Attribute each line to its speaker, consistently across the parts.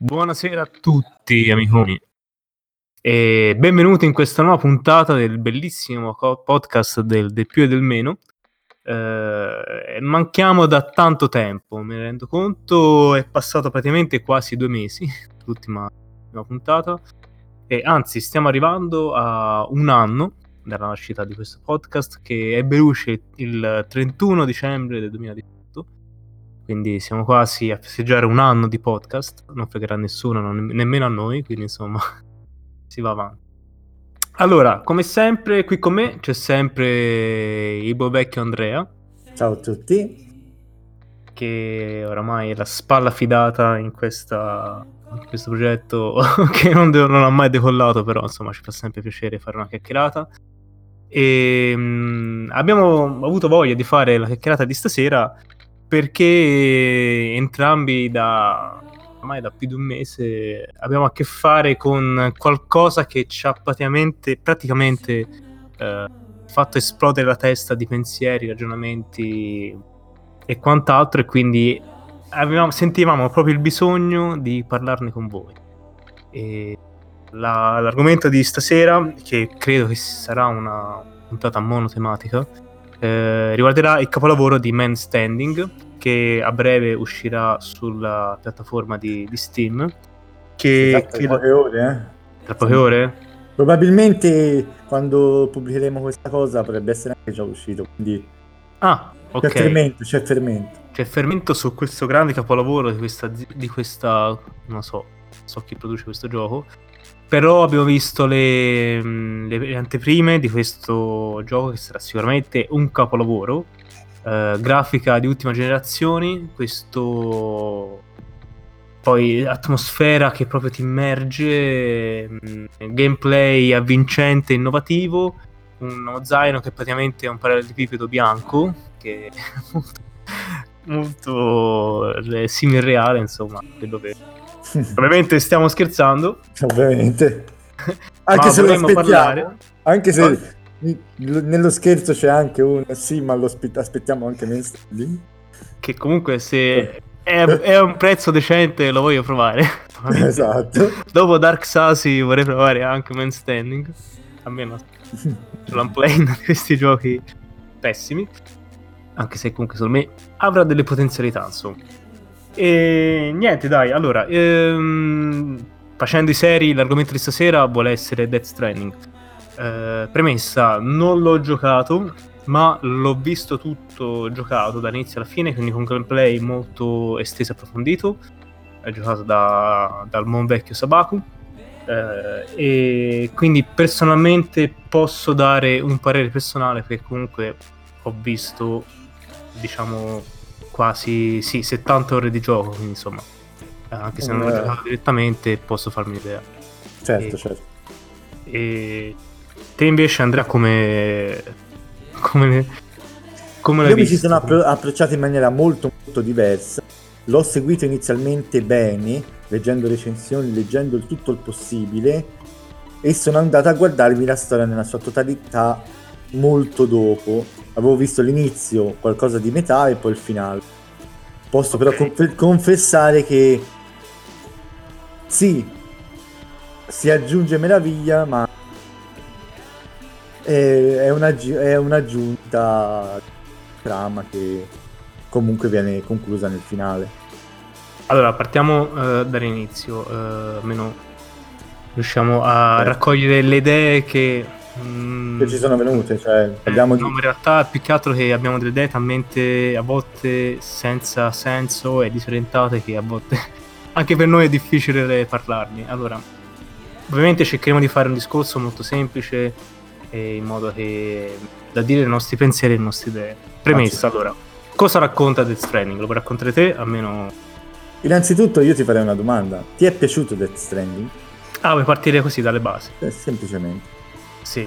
Speaker 1: Buonasera a tutti, amiconi. E benvenuti in questa nuova puntata del bellissimo co- podcast del, del più e del meno. Eh, manchiamo da tanto tempo, me ne rendo conto, è passato praticamente quasi due mesi, l'ultima, l'ultima puntata, e anzi stiamo arrivando a un anno dalla nascita di questo podcast che ebbe luce il 31 dicembre del 2018 quindi siamo quasi a festeggiare un anno di podcast, non fregherà nessuno, non, nemmeno a noi, quindi insomma si va avanti. Allora, come sempre, qui con me c'è sempre il buon vecchio Andrea.
Speaker 2: Ciao a tutti.
Speaker 1: Che oramai è la spalla fidata in, questa, in questo progetto che non, de- non, ha mai decollato, però insomma ci fa sempre piacere fare una chiacchierata. E mh, mm, abbiamo avuto voglia di fare la chiacchierata di stasera perché entrambi da ormai da più di un mese abbiamo a che fare con qualcosa che ci ha praticamente, praticamente eh, fatto esplodere la testa di pensieri, ragionamenti e quant'altro e quindi avevamo, sentivamo proprio il bisogno di parlarne con voi. La, l'argomento di stasera, che credo che sarà una puntata monotematica, eh, riguarderà il capolavoro di Man Standing, che a breve uscirà sulla piattaforma di, di Steam.
Speaker 2: Che, esatto, che... poche ore,
Speaker 1: eh? Tra poche ore?
Speaker 2: Probabilmente quando pubblicheremo questa cosa potrebbe essere anche già uscito, quindi...
Speaker 1: Ah, ok.
Speaker 2: C'è fermento, c'è fermento.
Speaker 1: C'è fermento su questo grande capolavoro di questa, di questa non so, so chi produce questo gioco, però abbiamo visto le, le, anteprime di questo gioco che sarà sicuramente un capolavoro. Eh, grafica di ultima generazione, questo poi atmosfera che proprio ti immerge, mm, gameplay avvincente, innovativo, uno zaino che praticamente è un parallelepipedo bianco, che è molto, molto eh, simile reale, insomma, quello che Ovviamente stiamo scherzando.
Speaker 2: Ovviamente. Anche se lo aspettiamo. Parlare. Anche se nello scherzo c'è anche un sì, ma lo aspettiamo anche mainstream.
Speaker 1: Che comunque se è, è, un prezzo decente lo voglio provare.
Speaker 2: esatto.
Speaker 1: Dopo Dark Sasi vorrei provare anche Man Standing. Almeno l'unplane di questi giochi pessimi. Anche se comunque secondo me avrà delle potenzialità, insomma. E niente, dai, allora, ehm, facendo i seri, l'argomento di stasera vuole essere Death Stranding. Eh, premessa, non l'ho giocato, ma l'ho visto tutto giocato dall'inizio alla fine, quindi con gameplay molto esteso e approfondito. È giocato da, dal buon vecchio Sabaku. Eh, e quindi personalmente posso dare un parere personale perché comunque ho visto, diciamo, quasi sì, 70 ore di gioco, quindi insomma, anche se non ho giocato direttamente posso farmi l'idea.
Speaker 2: Certo, e, certo.
Speaker 1: E te invece Andrea come... come, come
Speaker 2: Io mi ci sono appro- approcciato in maniera molto molto diversa. L'ho seguito inizialmente bene, leggendo recensioni, leggendo il tutto il possibile e sono andato a guardarmi la storia nella sua totalità molto dopo avevo visto l'inizio, qualcosa di metà e poi il finale. Posso okay. però conf- confessare che sì, si aggiunge meraviglia, ma è, una, è un'aggiunta trama che comunque viene conclusa nel finale.
Speaker 1: Allora, partiamo uh, dall'inizio, uh, almeno riusciamo a eh. raccogliere le idee che
Speaker 2: Mm, che ci sono venute, cioè abbiamo...
Speaker 1: No, in realtà più che altro che abbiamo delle idee talmente a volte senza senso e disorientate che a volte anche per noi è difficile parlarne. Allora, ovviamente cercheremo di fare un discorso molto semplice in modo che da dire i nostri pensieri e le nostre idee. Premessa, ah, allora, cosa racconta Death Stranding? Lo puoi raccontare te? Almeno...
Speaker 2: Innanzitutto io ti farei una domanda. Ti è piaciuto Death Stranding?
Speaker 1: Ah, vuoi partire così dalle basi?
Speaker 2: Eh, semplicemente.
Speaker 1: Sì,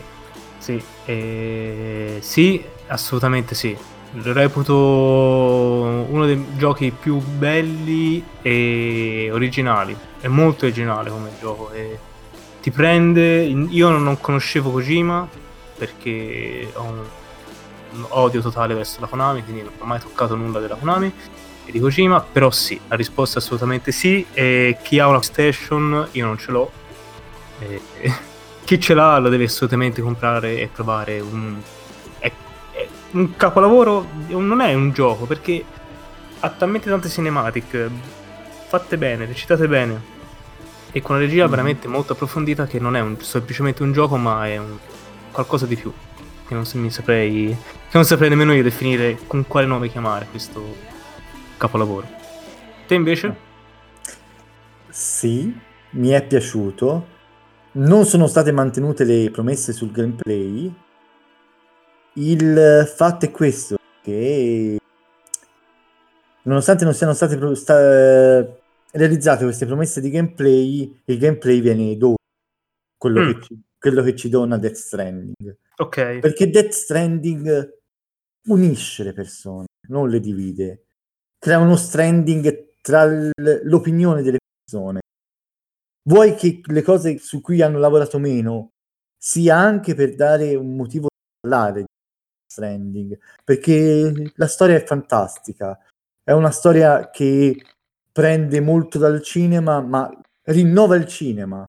Speaker 1: sì, eh, sì, assolutamente sì. Lo reputo uno dei giochi più belli e originali. È molto originale come gioco. E ti prende. Io non conoscevo Kojima perché ho un odio totale verso la Konami, quindi non ho mai toccato nulla della Konami. di Kojima, però sì, la risposta è assolutamente sì. E chi ha una PlayStation, io non ce l'ho. E, chi ce l'ha lo deve assolutamente comprare e provare un, è, è un capolavoro, non è un gioco perché ha talmente tante cinematic fatte bene, recitate bene e con una regia mm. veramente molto approfondita che non è un, semplicemente un gioco ma è un, qualcosa di più che non mi saprei che non saprei nemmeno io definire con quale nome chiamare questo capolavoro. Te invece?
Speaker 2: Sì, mi è piaciuto non sono state mantenute le promesse sul gameplay. Il fatto è questo, che nonostante non siano state pro- sta- realizzate queste promesse di gameplay, il gameplay viene dopo quello, mm. che, ci, quello che ci dona Death Stranding.
Speaker 1: Ok.
Speaker 2: Perché Death Stranding unisce le persone, non le divide. Crea uno stranding tra l'opinione delle persone vuoi che le cose su cui hanno lavorato meno sia anche per dare un motivo di parlare di Stranding, perché la storia è fantastica, è una storia che prende molto dal cinema, ma rinnova il cinema.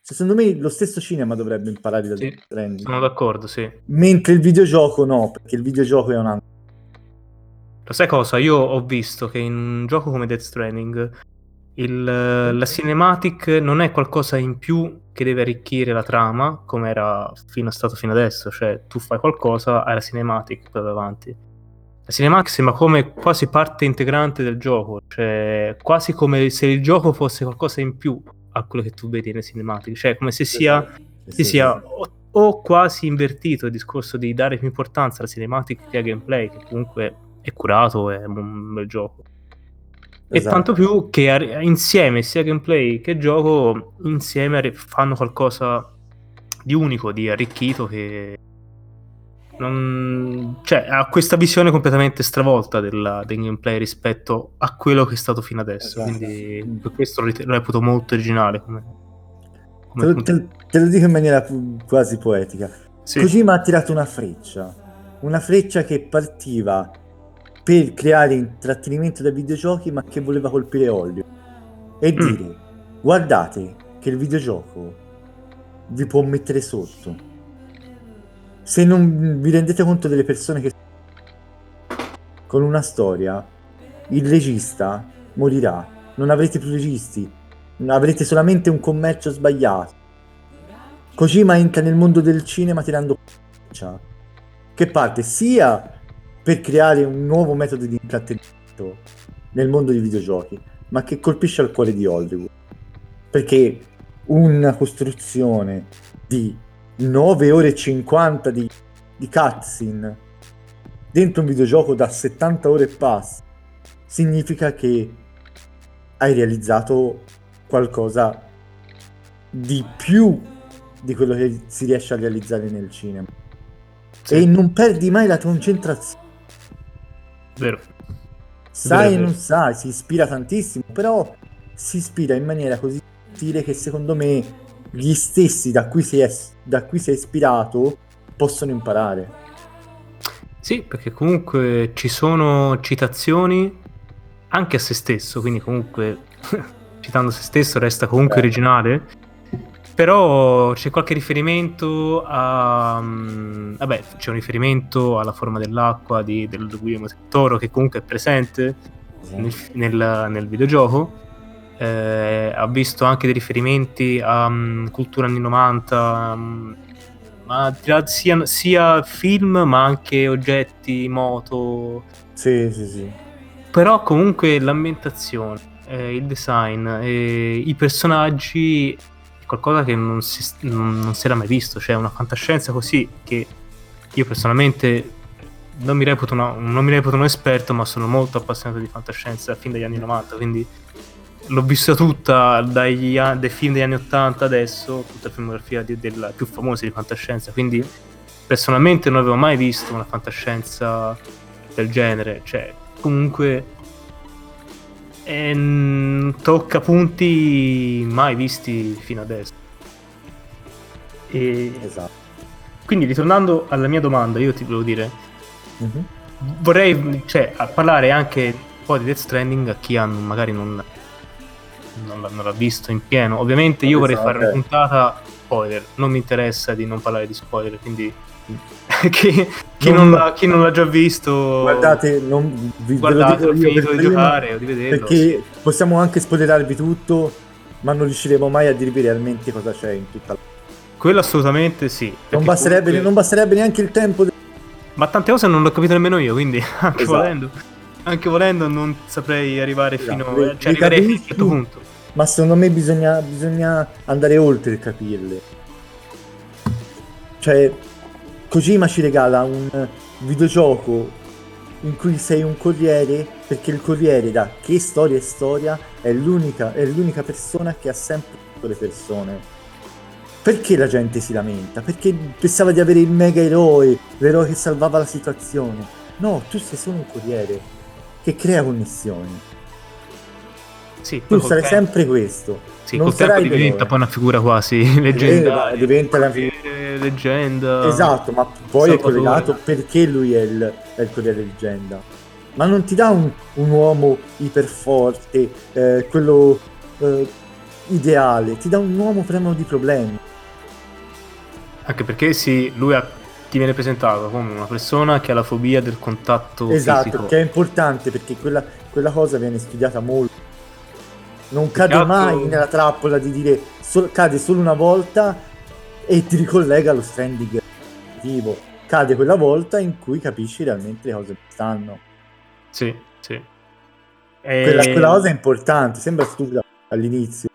Speaker 2: Secondo me lo stesso cinema dovrebbe imparare da
Speaker 1: sì, Stranding. Sono d'accordo, sì.
Speaker 2: Mentre il videogioco no, perché il videogioco è un altro.
Speaker 1: Lo sai cosa? Io ho visto che in un gioco come Death Stranding il, la cinematic non è qualcosa in più che deve arricchire la trama, come era fino, stato fino adesso, cioè tu fai qualcosa, hai la cinematic poi davanti. La cinematic sembra come quasi parte integrante del gioco, cioè quasi come se il gioco fosse qualcosa in più a quello che tu vedi nelle cinematic, cioè come se sia, sì, sì, sia o, o, quasi invertito il discorso di dare più importanza alla cinematic che al gameplay, che comunque è curato, è un bel gioco. E esatto. tanto più che insieme, sia gameplay che gioco, insieme fanno qualcosa di unico, di arricchito che non... cioè, ha questa visione completamente stravolta della, del gameplay rispetto a quello che è stato fino adesso. Esatto. Quindi per questo lo reputo molto originale. Come,
Speaker 2: come te, te, te, lo dico in maniera quasi poetica. Sì. Kojima ha tirato una freccia, una freccia che partiva per creare intrattenimento dai videogiochi ma che voleva colpire Olio. E mm. dire guardate che il videogioco vi può mettere sotto. Se non vi rendete conto delle persone che con una storia il regista morirà. Non avrete più registi. Avrete solamente un commercio sbagliato. Kojima entra nel mondo del cinema tirando che parte sia per creare un nuovo metodo di intrattenimento nel mondo dei videogiochi, ma che colpisce al cuore di Hollywood. Perché una costruzione di 9 ore e 50 di, di cutscene dentro un videogioco da 70 ore e pass significa che hai realizzato qualcosa di più di quello che si riesce a realizzare nel cinema. Sì. E non perdi mai la concentrazione
Speaker 1: Vero.
Speaker 2: Sai e non sai, si ispira tantissimo, però si ispira in maniera così sottile che secondo me gli stessi da cui si è, da cui si è ispirato possono imparare.
Speaker 1: Sì, perché comunque ci sono citazioni anche a se stesso, quindi comunque citando se stesso resta comunque eh. originale però c'è qualche riferimento a... Um, vabbè, c'è un riferimento alla forma dell'acqua di, del Guillermo Toro che comunque è presente nel, nel, nel videogioco. Eh, ha visto anche dei riferimenti a um, cultura anni 90, um, ma sia, sia, film ma anche oggetti, moto.
Speaker 2: Sì, sì, sì.
Speaker 1: Però comunque l'ambientazione, eh, il design, eh, i personaggi qualcosa che non si, non, si, era mai visto, cioè una fantascienza così che io personalmente non mi, reputo una, non mi reputo un esperto, ma sono molto appassionato di fantascienza fin dagli anni 90, quindi l'ho vista tutta dagli, dai film degli anni 80 adesso, tutta la filmografia di, della più famosa di fantascienza, quindi personalmente non avevo mai visto una fantascienza del genere, cioè comunque e ehm, tocca punti mai visti fino adesso. E esatto. Quindi ritornando alla mia domanda, io ti volevo dire, mm-hmm. vorrei cioè, parlare anche po' di Death Stranding a chi hanno, magari non, non, l'ha, non l'ha visto in pieno. Ovviamente io vorrei
Speaker 2: Esatto,
Speaker 1: fare una puntata spoiler, non mi interessa di non parlare di spoiler, quindi chi, chi
Speaker 2: Non-
Speaker 1: non, l'ha, chi non l'ha già visto,
Speaker 2: Guardate, non vi
Speaker 1: guardate, ho finito di giocare o di vederlo.
Speaker 2: perché possiamo anche spoilerarvi tutto, ma non riusciremo mai a dirvi realmente cosa c'è in tutta la...
Speaker 1: Quello assolutamente sì.
Speaker 2: Non basterebbe,
Speaker 1: comunque-
Speaker 2: non basterebbe neanche il tempo. de-
Speaker 1: Ma tante cose non l'ho capito nemmeno io, quindi anche
Speaker 2: Esatto.
Speaker 1: volendo, anche volendo non saprei arrivare
Speaker 2: Esatto,
Speaker 1: fino
Speaker 2: le-
Speaker 1: cioè arriverei fino a un certo punto.
Speaker 2: Ma secondo me bisogna, bisogna andare oltre il capirle. Cioè, Kojima ci regala un videogioco in cui sei un corriere, perché il corriere da che storia è storia è l'unica, è l'unica persona che ha sempre le persone. Perché la gente si lamenta? Perché pensava di avere il mega eroe, l'eroe che salvava la situazione. No, tu sei solo un corriere che crea connessioni.
Speaker 1: Sì,
Speaker 2: Tu sarai
Speaker 1: tempo-
Speaker 2: sempre questo.
Speaker 1: Sì,
Speaker 2: non
Speaker 1: col tempo
Speaker 2: sarai
Speaker 1: diventa
Speaker 2: l'eroe.
Speaker 1: poi una figura quasi leggendaria.
Speaker 2: Eh, diventa la-
Speaker 1: Eh, leggenda.
Speaker 2: Esatto, ma poi è
Speaker 1: Salvatore.
Speaker 2: collegato perché lui è il, è il Corriere Leggenda. Ma non ti dà un, un uomo iperforte, eh, quello eh, ideale, ti dà un uomo pieno di problemi.
Speaker 1: Anche perché sì, lui ha- ti viene presentato come una persona che ha la fobia del contatto
Speaker 2: esatto,
Speaker 1: fisico.
Speaker 2: che è importante perché quella, quella cosa viene studiata molto. Non cade
Speaker 1: altro-
Speaker 2: mai nella trappola di dire sol- cade solo una volta e ti ricollega allo stranding tipo. Cade quella volta in cui capisci realmente le cose che stanno.
Speaker 1: Sì, sì.
Speaker 2: quella,
Speaker 1: E-
Speaker 2: quella cosa è importante, sembra stupida all'inizio.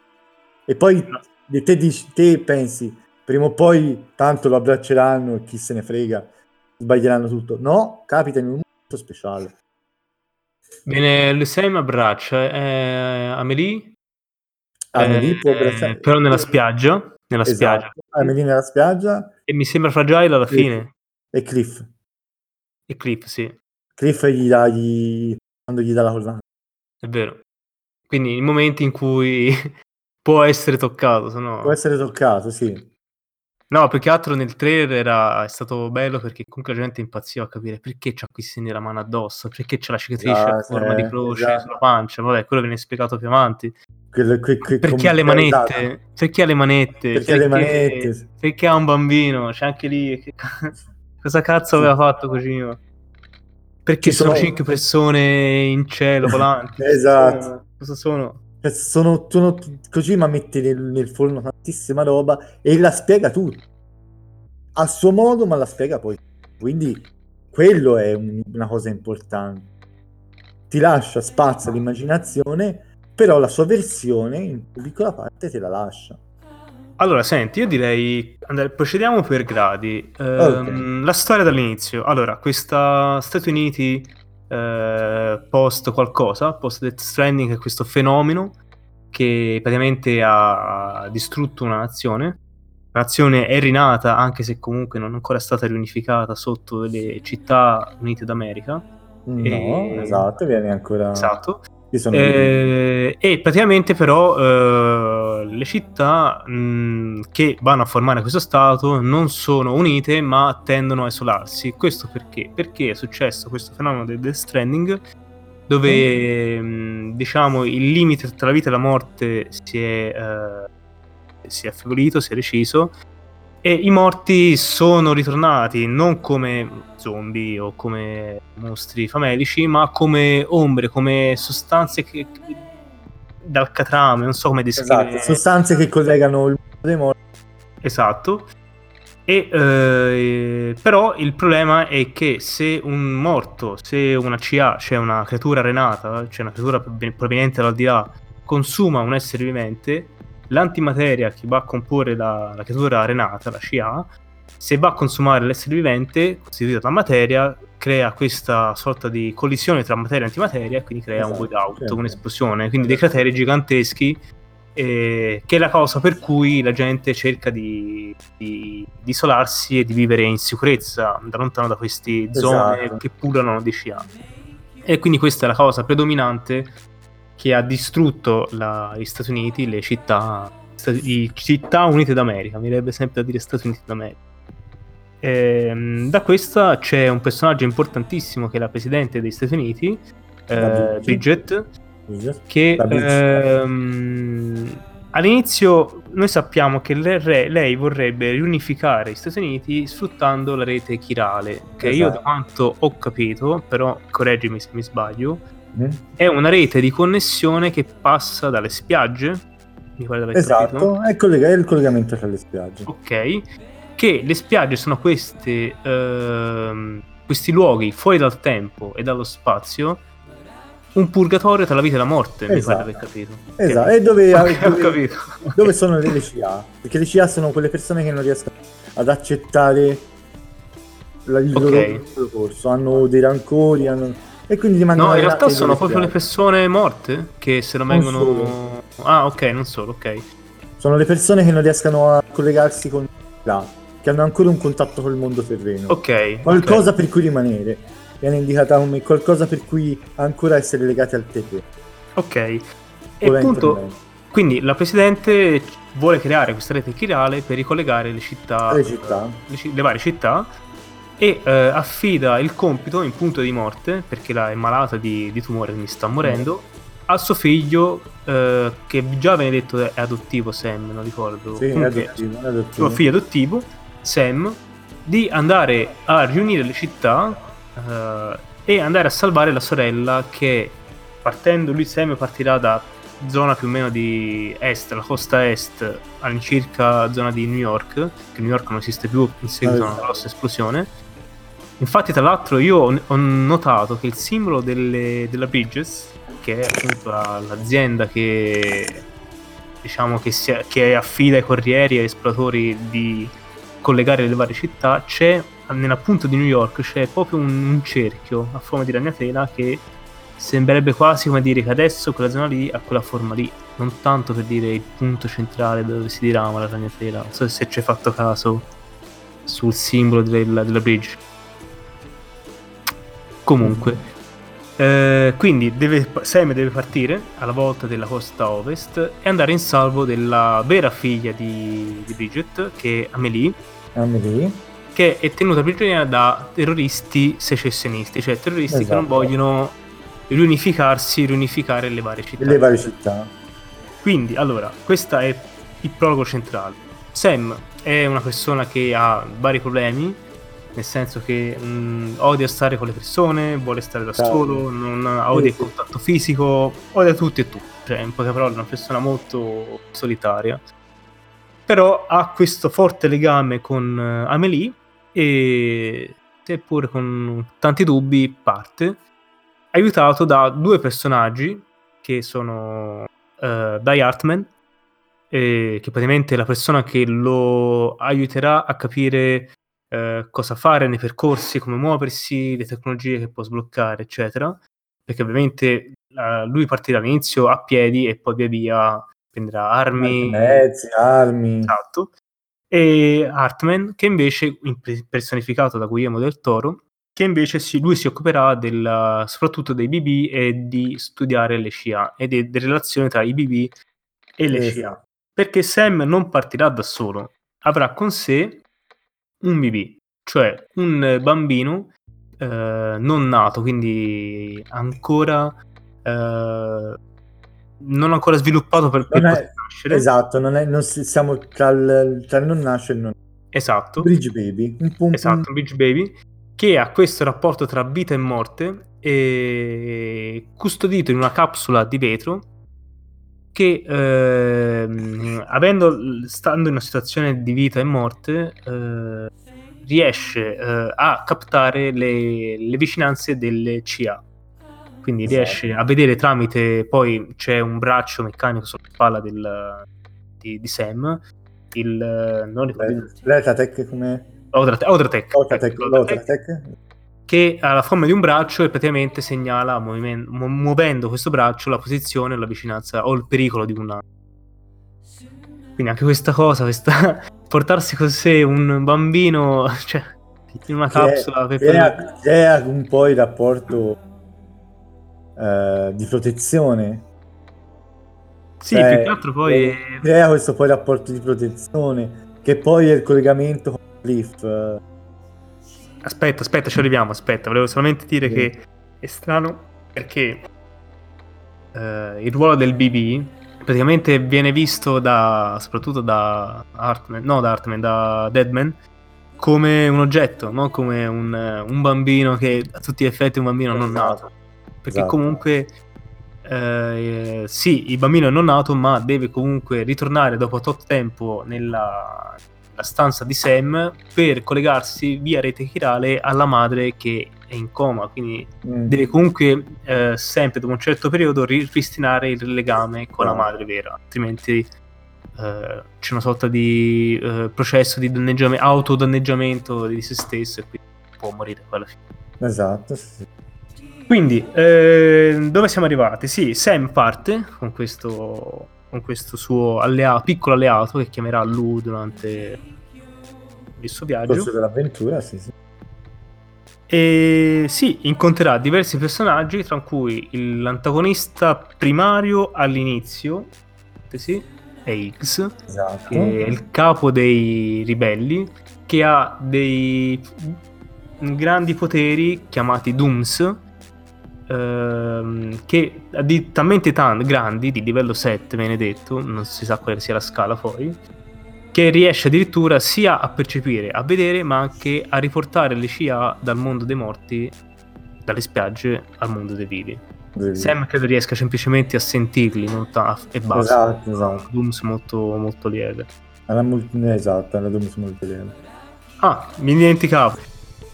Speaker 2: E poi te, dici, te pensi, prima o poi tanto lo abbracceranno e chi se ne frega, sbaglieranno tutto. No, capita in un momento speciale.
Speaker 1: Bene, il Sam abbraccia eh, Amelie,
Speaker 2: Amelie
Speaker 1: eh,
Speaker 2: può abbracciare...
Speaker 1: però nella spiaggia, nella spiaggia.
Speaker 2: Esatto. Amelie nella spiaggia
Speaker 1: E mi sembra fragile alla
Speaker 2: Sì.
Speaker 1: fine.
Speaker 2: e Cliff.
Speaker 1: E Cliff, sì,
Speaker 2: Cliff gli dà, gli... quando gli dà la collana.
Speaker 1: è vero. Quindi i momenti in cui può essere toccato, se no...
Speaker 2: Può essere toccato, sì.
Speaker 1: No, più che altro nel trailer era, è stato bello perché comunque la gente impazziva a capire perché c'ha qui segni la mano addosso, perché c'è la cicatrice
Speaker 2: Ah,
Speaker 1: a forma di croce
Speaker 2: esatto.
Speaker 1: sulla pancia, vabbè, quello viene spiegato più avanti.
Speaker 2: Quel- que- que-
Speaker 1: Perché ha le
Speaker 2: come-
Speaker 1: manette?
Speaker 2: esatto.
Speaker 1: Perché ha le manette?
Speaker 2: Perché ha le manette.
Speaker 1: Perché ha un bambino? C'è anche lì. che Cosa cazzo aveva fatto Kojima? Perché
Speaker 2: Ci
Speaker 1: sono- cinque persone in cielo volanti?
Speaker 2: Esatto.
Speaker 1: Cosa sono?
Speaker 2: Cioè, sono, sono Kojima mette nel, nel forno tantissima roba e la spiega tutto a suo modo ma la spiega poi. Quindi quello è un- una cosa importante. Ti lascia spazio all'immaginazione però la sua versione in piccola parte te la lascia.
Speaker 1: Allora, senti, io direi andare- procediamo per gradi. Ehm, La storia dall'inizio. Allora, questa Stati Uniti eh, post qualcosa, post Death Stranding, è questo fenomeno che praticamente ha distrutto una nazione. La nazione è rinata, anche se comunque non è ancora stata riunificata sotto le città unite d'America.
Speaker 2: no
Speaker 1: E-
Speaker 2: esatto viene ancora
Speaker 1: Esatto.
Speaker 2: Sono
Speaker 1: Eh, e praticamente però eh, le città mh, che vanno a formare questo stato non sono unite ma tendono a isolarsi. Questo perché? Perché è successo questo fenomeno del Death Stranding dove mh, diciamo il limite tra la vita e la morte si è, eh, si è affievolito, si è reciso e i morti sono ritornati non come zombie o come mostri famelici, ma come ombre, come sostanze che- dal catrame, non so come descrivere.
Speaker 2: esatto, sostanze che collegano il mondo dei morti
Speaker 1: Esatto. E, eh, però il problema è che se un morto, se una CA, cioè una creatura renata, cioè una creatura proveniente proveniente dall'aldilà, consuma un essere vivente, l'antimateria che va a comporre la, la creatura renata, la CA, se va a consumare l'essere vivente, costituita da materia, crea questa sorta di collisione tra materia e antimateria e quindi crea un
Speaker 2: Esatto,
Speaker 1: void out,
Speaker 2: certo.
Speaker 1: un'esplosione, quindi dei crateri giganteschi eh, che è la cosa per cui la gente cerca di, di- di isolarsi e di vivere in sicurezza da lontano da queste zone
Speaker 2: Esatto.
Speaker 1: che pullano di scia. E quindi questa è la cosa predominante che ha distrutto la- gli Stati Uniti, le città, sta- i città unite d'America, mi viene sempre da dire Stati Uniti d'America. Ehm, da questa c'è un personaggio importantissimo che è la presidente degli Stati Uniti, eh, Bridget,
Speaker 2: Bridget.
Speaker 1: che ehm, all'inizio noi sappiamo che lei vorrebbe riunificare gli Stati Uniti sfruttando la rete chirale, che io da
Speaker 2: Esatto.
Speaker 1: quanto ho capito, però correggimi se mi sbaglio,
Speaker 2: Mm?
Speaker 1: è una rete di connessione che passa dalle spiagge, mi pare capito.
Speaker 2: Esatto, collega- è il collegamento tra le spiagge.
Speaker 1: Ok, che le spiagge sono queste, ehm, questi luoghi fuori dal tempo e dallo spazio, un purgatorio tra la vita e la morte, mi
Speaker 2: Esatto.
Speaker 1: pare di aver capito. Ok.
Speaker 2: Esatto, e dove, dove-
Speaker 1: capito.
Speaker 2: dove sono le, le CA? Perché le CA sono quelle persone che non riescono ad accettare la- il loro,
Speaker 1: Ok.
Speaker 2: il loro corso, hanno dei rancori, hanno... e quindi rimangono
Speaker 1: No, in realtà sono proprio le persone morte che se lo vengono... Ah, ok, non solo, ok.
Speaker 2: Sono le persone che non riescono a collegarsi con là, che hanno ancora un contatto col mondo terreno.
Speaker 1: Ok.
Speaker 2: Qualcosa
Speaker 1: ok.
Speaker 2: per cui rimanere. Viene indicata come qualcosa per cui ancora essere legati al terreno.
Speaker 1: Ok. E appunto, quindi la Presidente vuole creare questa rete chirale per ricollegare le città,
Speaker 2: Le città.
Speaker 1: le, ci- le varie città e eh, affida il compito in punto di morte, perché la è malata di, di tumore, quindi sta morendo, a suo figlio, eh, che già viene detto è adottivo Sam, non ricordo.
Speaker 2: Sì, è
Speaker 1: Comunque,
Speaker 2: adottivo, è
Speaker 1: suo
Speaker 2: adottivo.
Speaker 1: figlio adottivo, Sam, di andare a riunire le città eh, e andare a salvare la sorella che partendo, lui Sam partirà da zona più o meno di est, la costa est, all'incirca zona di New York, che New York non esiste più in seguito a una grossa esplosione. Infatti, tra l'altro, io ho- ho notato che il simbolo delle- della Bridges, che è appunto la- l'azienda che diciamo che, si, che affida ai corrieri e agli esploratori di collegare le varie città, c'è nella punta di New York c'è proprio un, un cerchio a forma di ragnatela che sembrerebbe quasi come dire che adesso quella zona lì ha quella forma lì, non tanto per dire il punto centrale dove si dirama la ragnatela. Non so se ci hai fatto caso sul simbolo della, della bridge. Comunque, eh, quindi deve, Sam deve partire alla volta della costa ovest e andare in salvo della vera figlia di, di Bridget, che è Amelie,
Speaker 2: Amelie.
Speaker 1: che è tenuta prigioniera da terroristi secessionisti, cioè terroristi che non
Speaker 2: Esatto.
Speaker 1: vogliono riunificarsi, riunificare le varie città.
Speaker 2: delle varie città.
Speaker 1: Quindi, allora, questo è il prologo centrale. Sam è una persona che ha vari problemi, nel senso che mh, odia stare con le persone, vuole stare da solo, non odia il contatto fisico, odia tutti e tutti. Cioè, in poche parole, è una persona molto solitaria. Però ha questo forte legame con eh, Amelie e, seppur con tanti dubbi, parte, aiutato da due personaggi che sono eh, Die Hartman, eh, che praticamente è la persona che lo aiuterà a capire eh, cosa fare nei percorsi, come muoversi, le tecnologie che può sbloccare, eccetera. Perché ovviamente eh, lui partirà all'inizio a piedi e poi via via prenderà armi.
Speaker 2: Mezzi, armi.
Speaker 1: Esatto. E Hartman, che invece, personificato da Guillermo del Toro, che invece si- lui si occuperà del, soprattutto dei BB e di studiare le SCIA e de- delle relazioni tra i BB e le SCIA. Perché Sam non partirà da solo, avrà con sé un BB, cioè un bambino eh, non nato, quindi ancora eh, non ancora sviluppato per, per
Speaker 2: è-
Speaker 1: nascere.
Speaker 2: Esatto, non è, non si- siamo tra il, tra il non nasce e il non
Speaker 1: Esatto.
Speaker 2: Bridge Baby. Un un-
Speaker 1: Esatto, un Beach Baby che ha questo rapporto tra vita e morte e custodito in una capsula di vetro che ehm, avendo stando in una situazione di vita e morte eh, riesce eh, a captare le, le vicinanze delle CA quindi
Speaker 2: Esatto.
Speaker 1: riesce a vedere tramite poi c'è un braccio meccanico sulla spalla del, di, di Sam il non ricordo
Speaker 2: L'Etatec come...
Speaker 1: Odratec, Odratec, Odratec. Che ha la forma di un braccio e praticamente segnala muovendo questo braccio la posizione, la vicinanza o il pericolo di una. Quindi anche questa cosa, questa portarsi con sé un bambino, cioè in una capsula per
Speaker 2: Crea, crea un po' il rapporto eh, di protezione.
Speaker 1: Sì,
Speaker 2: Cioè,
Speaker 1: più che altro poi
Speaker 2: Crea questo poi rapporto di protezione, che poi è il collegamento con Cliff. eh,
Speaker 1: aspetta, aspetta, ci arriviamo, aspetta, volevo solamente dire
Speaker 2: Sì.
Speaker 1: che è strano perché eh, il ruolo del BB praticamente viene visto da soprattutto da Hartman, no da Hartman, da Deadman come un oggetto, non come un, un, bambino che a tutti gli effetti è un bambino esatto. non nato. Perché esatto. comunque eh, sì, il bambino è non nato, ma deve comunque ritornare dopo tot tempo nella, nella stanza di Sam per collegarsi via rete chirale alla madre che è in coma. Quindi mm. deve comunque eh, sempre dopo un certo periodo ripristinare il legame con la madre vera, altrimenti Uh, c'è una sorta di uh, processo di danneggiamento, autodanneggiamento di se stesso e quindi può morire alla fine.
Speaker 2: Esatto, sì.
Speaker 1: Quindi, eh, dove siamo arrivati? Sì, Sam parte con questo, con questo suo alleato, piccolo alleato che chiamerà Lu durante il suo viaggio.
Speaker 2: Corso dell'avventura, sì, sì.
Speaker 1: E sì, incontrerà diversi personaggi, tra cui l'antagonista primario all'inizio, sì, è X, esatto. che è il capo dei ribelli, che ha dei grandi poteri chiamati Dooms, ehm, che di talmente tanti grandi, di livello 7 viene detto, non si sa quale sia la scala poi, che riesce addirittura sia a percepire, a vedere, ma anche a riportare le scia dal mondo dei morti, dalle spiagge al mondo dei vivi. Devi. Sam credo riesca semplicemente a sentirli non ta- e basta.
Speaker 2: Esatto, esatto.
Speaker 1: Dooms molto, molto lieve.
Speaker 2: Molto, esatto, la Dooms molto lieve.
Speaker 1: Ah, mi dimenticavo.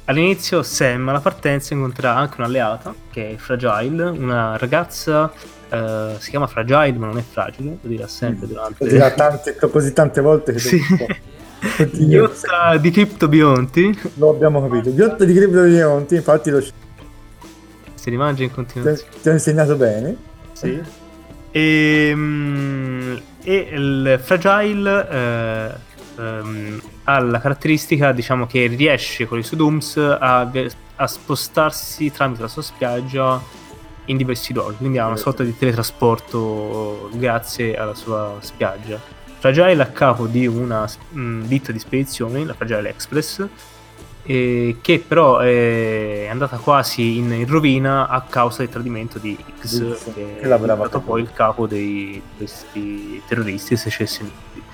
Speaker 1: All'inizio Sam alla partenza incontrerà anche un'alleata che è Fragile, una ragazza Uh, si chiama Fragile, ma non è fragile, lo dirà sempre mm. durante.
Speaker 2: Lo dirà tante, così tante volte che
Speaker 1: sì. Ghiotta di Criptobionti.
Speaker 2: Lo abbiamo capito. Ghiotta di Criptobionti, infatti lo
Speaker 1: si rimangia in continuazione.
Speaker 2: Ti ho insegnato bene.
Speaker 1: Sì. E, um, e il Fragile eh, um, ha la caratteristica, diciamo, che riesce con i suoi Dooms a, a spostarsi tramite la sua spiaggia in diversi luoghi, quindi ha una sorta di teletrasporto grazie alla sua spiaggia. Fragile a capo di una mh, ditta di spedizioni, la Fragile Express, eh, che però è andata quasi in, in, rovina a causa del tradimento di X, sì, che, che è stato poi il capo di questi terroristi secessionisti.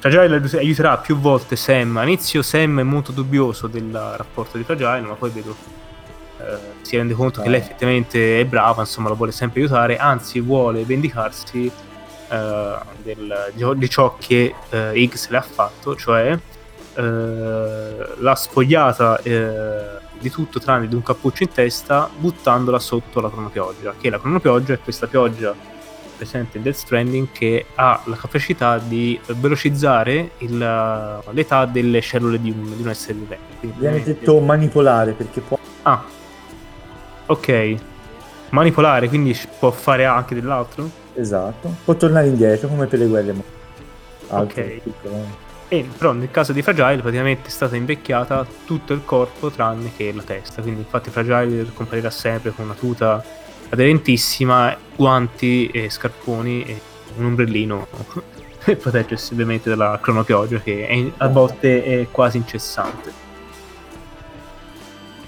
Speaker 1: Fragile aiuterà più volte Sam. All'inizio Sam è molto dubbioso del rapporto di Fragile, ma poi vedo eh, si rende conto che lei effettivamente è brava, insomma, lo vuole sempre aiutare, anzi vuole vendicarsi eh, del, di ciò che eh, X le ha fatto, cioè eh, l'ha spogliata eh, di tutto tranne di un cappuccio in testa buttandola sotto la cronopioggia che la cronopioggia è questa pioggia presente in Death Stranding che ha la capacità di velocizzare il, l'età delle cellule di un, di un essere vivente
Speaker 2: viene detto manipolare perché può
Speaker 1: ah ok. Manipolare quindi può fare anche dell'altro?
Speaker 2: Esatto. Può tornare indietro come per le guerre
Speaker 1: Altro, ok. piccolo. E però nel caso di Fragile praticamente è stata invecchiata tutto il corpo tranne che la testa. Quindi infatti Fragile comparirà sempre con una tuta aderentissima, guanti e scarponi e un ombrellino per proteggersi ovviamente dalla cronopioggia che è, a volte è quasi incessante.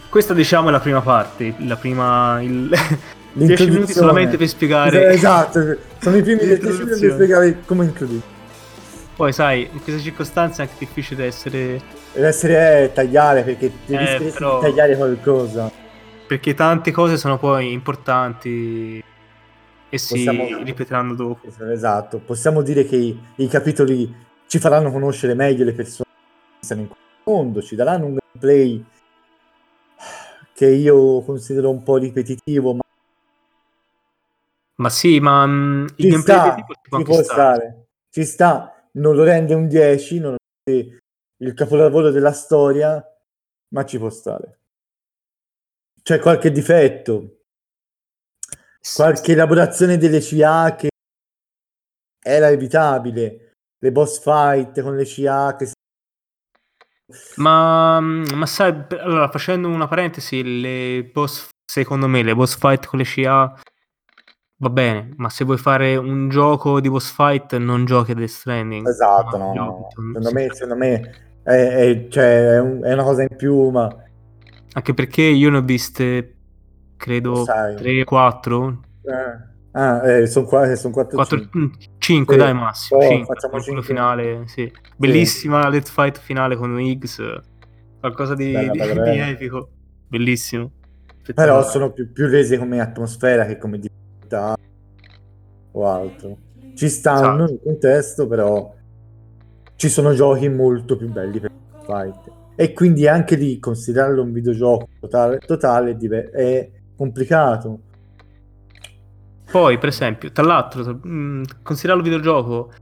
Speaker 1: Questa diciamo è la prima parte, la prima... Il... 10 minuti solamente per spiegare...
Speaker 2: Esatto, sono i primi 10 minuti per spiegare come incredibile.
Speaker 1: Poi sai, in queste circostanze è anche difficile essere...
Speaker 2: Deve essere eh, tagliare perché devi eh, però... tagliare qualcosa.
Speaker 1: Perché tante cose sono poi importanti e si Possiamo... ripeteranno dopo.
Speaker 2: Esatto, possiamo dire che i, i, capitoli ci faranno conoscere meglio le persone che stanno in questo mondo, ci daranno un gameplay che io considero un po' ripetitivo, ma...
Speaker 1: Ma sì, ma um,
Speaker 2: il gameplay sta, ci può, può stare. Ci sta, non lo rende un 10, non è il capolavoro della storia, ma ci può stare. C'è qualche difetto, qualche elaborazione delle CA che era evitabile, le boss fight con le CA che
Speaker 1: ma, ma sai, allora facendo una parentesi, le boss, secondo me, le boss fight con le CA Va bene, ma se vuoi fare un gioco di boss fight, non giochi a Death Stranding.
Speaker 2: Esatto, no. no. Secondo, me, secondo me è, è, cioè, è, un, è, una cosa in più, ma...
Speaker 1: Anche perché io ne ho viste credo
Speaker 2: Sai.
Speaker 1: 3-4.
Speaker 2: Eh, Ah, eh, sono qua, son 4
Speaker 1: 4,
Speaker 2: 5.
Speaker 1: 5
Speaker 2: Sì.
Speaker 1: dai massimo.
Speaker 2: Oh,
Speaker 1: 5,
Speaker 2: facciamo
Speaker 1: con quello
Speaker 2: cinque.
Speaker 1: finale, sì. Bellissima let's fight finale con Higgs. Qualcosa di,
Speaker 2: Bella,
Speaker 1: di-
Speaker 2: bella,
Speaker 1: di
Speaker 2: bella.
Speaker 1: epico. Bellissimo.
Speaker 2: Però sono più, più rese come atmosfera che come difficoltà o altro. Ci stanno
Speaker 1: Esatto.
Speaker 2: nel contesto, però ci sono giochi molto più belli per fight. E quindi anche lì considerarlo un videogioco totale, totale è complicato.
Speaker 1: Poi, per esempio, tra l'altro, mh, considerando il videogioco,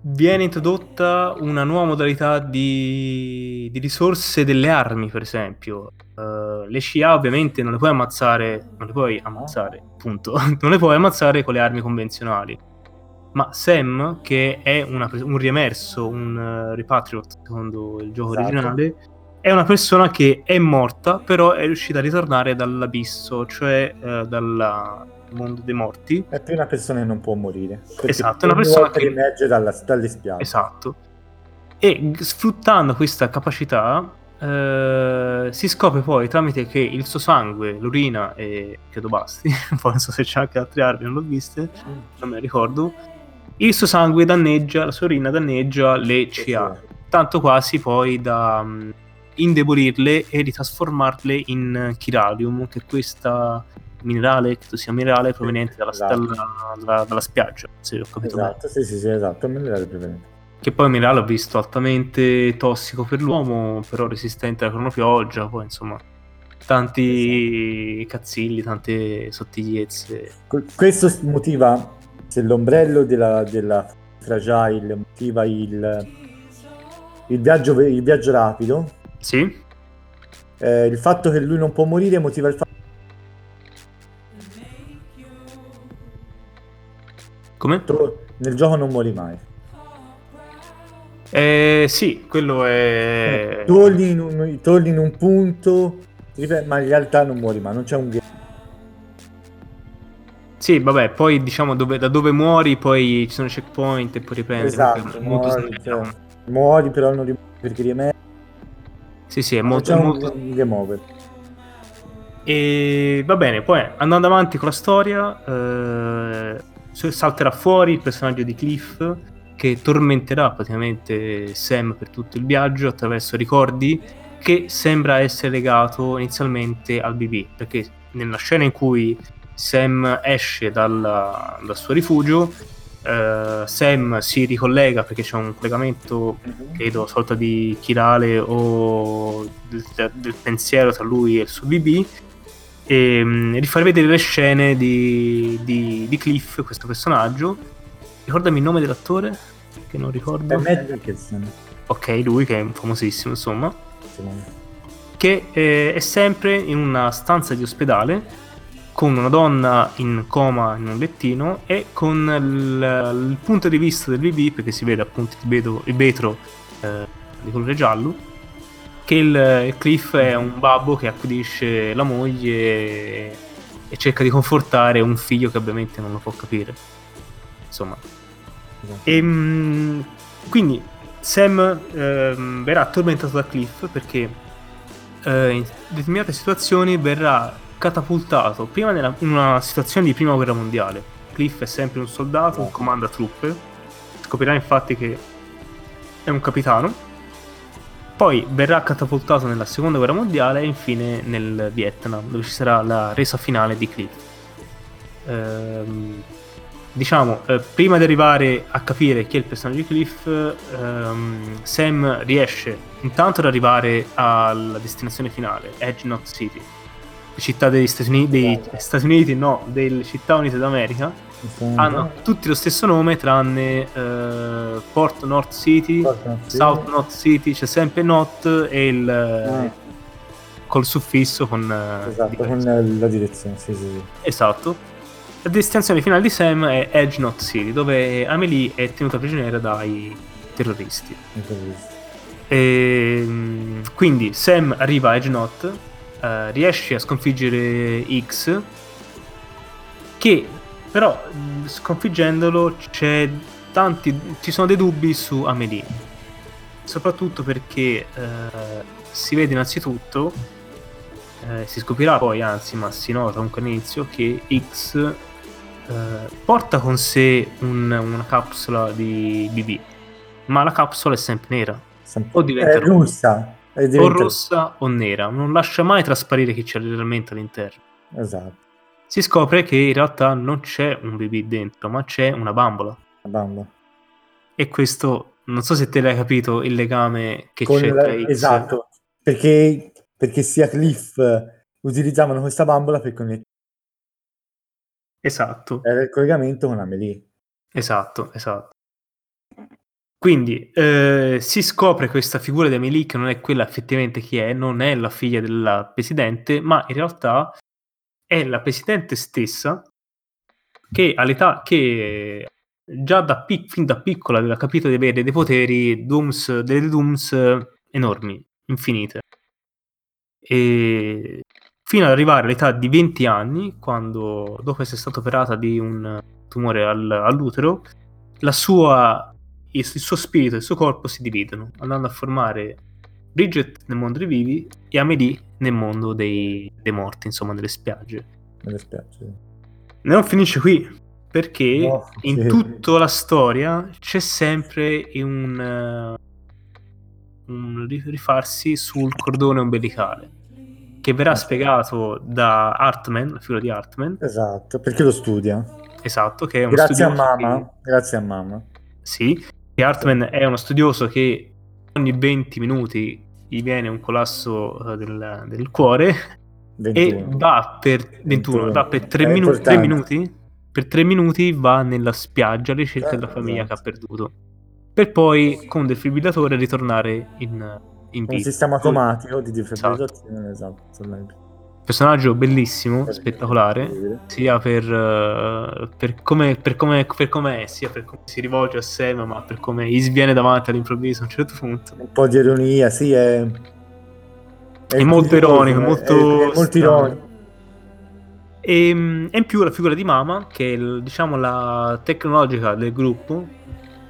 Speaker 1: viene introdotta una nuova modalità di, di risorse delle armi, per esempio. Eh, le CA ovviamente non le puoi ammazzare, non le puoi ammazzare, punto. Non le puoi ammazzare con le armi convenzionali. Ma Sam, che è una un riemerso, un eh, repatriate, secondo il gioco
Speaker 2: Esatto.
Speaker 1: originale, è una persona che è morta, però è riuscita a ritornare dall'abisso, cioè eh, dal mondo dei morti.
Speaker 2: È più una persona che non può morire.
Speaker 1: Esatto, è una persona che-
Speaker 2: emerge dalla, dalle spiagge.
Speaker 1: Esatto. E sfruttando questa capacità eh, si scopre poi tramite che il suo sangue, l'urina e credo basti, poi non so se c'è anche altre armi, non l'ho viste, non me ne ricordo. Il suo sangue danneggia, la sua urina danneggia le CA, tanto quasi poi da mh, indebolirle e ritrasformarle in chiralium, che è questa minerale, credo sia minerale proveniente dalla,
Speaker 2: Esatto.
Speaker 1: dalla- dalla- dalla spiaggia, se ho capito bene.
Speaker 2: Esatto, sì, sì, sì, esatto. Me ne era prevedente.
Speaker 1: Che poi il minerale ho visto altamente tossico per l'uomo, però resistente alla cronopioggia, poi insomma tanti cazzilli, tante sottigliezze.
Speaker 2: Que- Questo motiva, se l'ombrello della, della Fragile motiva il, il, viaggio, il viaggio rapido,
Speaker 1: Sì?
Speaker 2: eh, il fatto che lui non può morire motiva il fatto
Speaker 1: Come?
Speaker 2: nel gioco non muori mai.
Speaker 1: Eh, sì, quello è...
Speaker 2: Torni in un, torni in un punto, ma in realtà non muori mai, non c'è un game.
Speaker 1: Sì, vabbè, poi diciamo dove- da dove muori, poi ci sono checkpoint e poi riprendi.
Speaker 2: Esatto,
Speaker 1: è
Speaker 2: muori, cioè, muori però non rimuori perché riemergi,
Speaker 1: Sì, sì, è
Speaker 2: non
Speaker 1: molto,
Speaker 2: un,
Speaker 1: molto...
Speaker 2: un game over.
Speaker 1: E va bene, poi andando avanti con la storia, eh, salterà fuori il personaggio di Cliff che tormenterà praticamente Sam per tutto il viaggio attraverso ricordi che sembra essere legato inizialmente al BB, perché nella scena in cui Sam esce dalla- dal suo rifugio, eh, Sam si ricollega perché c'è un collegamento credo sorta di chirale o del, del pensiero tra lui e il suo BB e mm, rifare vedere le scene di, di, di Cliff, questo personaggio. Ricordami il nome dell'attore? Che non
Speaker 2: È
Speaker 1: ricordo.
Speaker 2: Matt Dickinson.
Speaker 1: Ok, lui che è famosissimo, insomma.
Speaker 2: me.
Speaker 1: Che eh, è sempre in una stanza di ospedale con una donna in coma in un lettino e con il, il punto di vista del BB, perché si vede appunto il, vetro, eh, di colore giallo, che il, Cliff è un babbo che accudisce la moglie e, e cerca di confortare un figlio che ovviamente non lo può capire. Insomma, e, mm, quindi Sam ehm, verrà tormentato da Cliff perché eh, in determinate situazioni verrà catapultato prima nella- in una situazione di prima guerra mondiale. Cliff è sempre un soldato,
Speaker 2: Esatto.
Speaker 1: comanda truppe. Scoprirà infatti che è un capitano. Poi verrà catapultato nella seconda guerra mondiale e infine nel Vietnam, dove ci sarà la resa finale di Cliff. Ehm, diciamo, eh, prima di arrivare a capire chi è il personaggio di Cliff, ehm, Sam riesce intanto ad arrivare alla destinazione finale, Edge Knot City, città degli Stati Uniti, dei Stati Uniti, no, delle città unite d'America. Hanno tutti lo stesso nome tranne eh, Port North City, South North City, c'è sempre Not e il
Speaker 2: Ah.
Speaker 1: col suffisso con eh,
Speaker 2: Esatto, con eh, la direzione, sì, sì, sì.
Speaker 1: Esatto. La destinazione finale di Sam è Edge Knot City, dove Amelie è tenuta prigioniera dai terroristi.
Speaker 2: visto.
Speaker 1: E, mm, quindi Sam arriva a Edge Knot, eh, riesce a sconfiggere X, che però mh, sconfiggendolo c'è tanti, ci sono dei dubbi su Amelie. Soprattutto perché eh, si vede innanzitutto eh, si scoprirà poi, anzi, ma si nota comunque all'inizio, che X eh, porta con sé un- una capsula di BB, ma la capsula è sempre nera, o diventa
Speaker 2: russa. È
Speaker 1: o
Speaker 2: diventa-
Speaker 1: rossa o nera, non lascia mai trasparire che c'è realmente all'interno.
Speaker 2: Esatto,
Speaker 1: Si scopre che in realtà non c'è un BB dentro, ma c'è una bambola.
Speaker 2: la bambola.
Speaker 1: E questo, non so se te l'hai capito, il legame che
Speaker 2: Con
Speaker 1: c'è
Speaker 2: la-
Speaker 1: tra X.
Speaker 2: esatto, perché, perché sia Cliff eh, utilizzavano questa bambola per connettere
Speaker 1: Esatto,
Speaker 2: era il collegamento con Amelie.
Speaker 1: esatto, esatto. Quindi eh, si scopre questa figura di Amelie che non è quella effettivamente chi è, non è la figlia del presidente, ma in realtà è la presidente stessa che all'età che già da, pic- fin da piccola aveva capito di avere dei poteri Dooms, delle Dooms eh, enormi, infinite. E fino ad arrivare all'età di 20 anni, quando dopo essere stata operata di un tumore al- all'utero, la sua, il, suo spirito e il suo corpo si dividono, andando a formare Bridget nel mondo dei vivi e Amelie nel mondo dei, dei morti, insomma, delle spiagge.
Speaker 2: Me ne spiace.
Speaker 1: Non finisce qui, perché
Speaker 2: No,
Speaker 1: in
Speaker 2: sì.
Speaker 1: tutta la storia c'è sempre un, un ri- rifarsi sul cordone ombelicale, che verrà
Speaker 2: Ok.
Speaker 1: spiegato da Hartman, la figura di Hartman,
Speaker 2: Esatto, perché lo studia.
Speaker 1: esatto, che è uno
Speaker 2: Grazie a mamma,
Speaker 1: che-
Speaker 2: grazie a mamma.
Speaker 1: sì, che Hartman è uno studioso che ogni 20 minuti gli viene un collasso eh, del, del cuore
Speaker 2: 21.
Speaker 1: e va per 21,
Speaker 2: 21.
Speaker 1: va per 3,
Speaker 2: È
Speaker 1: minuti, tre
Speaker 2: importante.
Speaker 1: minuti per 3 minuti va nella spiaggia alla ricerca della
Speaker 2: Esatto,
Speaker 1: famiglia
Speaker 2: esatto.
Speaker 1: che ha perduto per poi con defibrillatore ritornare in, in
Speaker 2: Un
Speaker 1: vita
Speaker 2: sistema automatico di defibrizzazione,
Speaker 1: Esatto.
Speaker 2: esatto.
Speaker 1: Personaggio bellissimo spettacolare
Speaker 2: Incredibile.
Speaker 1: sia per, eh, per come, per, come, per come è sia per come si rivolge a Sam ma per come gli sviene davanti all'improvviso a un certo punto
Speaker 2: Un po' di ironia, sì, è...
Speaker 1: È molto ironico, molto
Speaker 2: È, è molto ironico.
Speaker 1: E, mm, e in più la figura di Mama, che è diciamo la tecnologica del gruppo,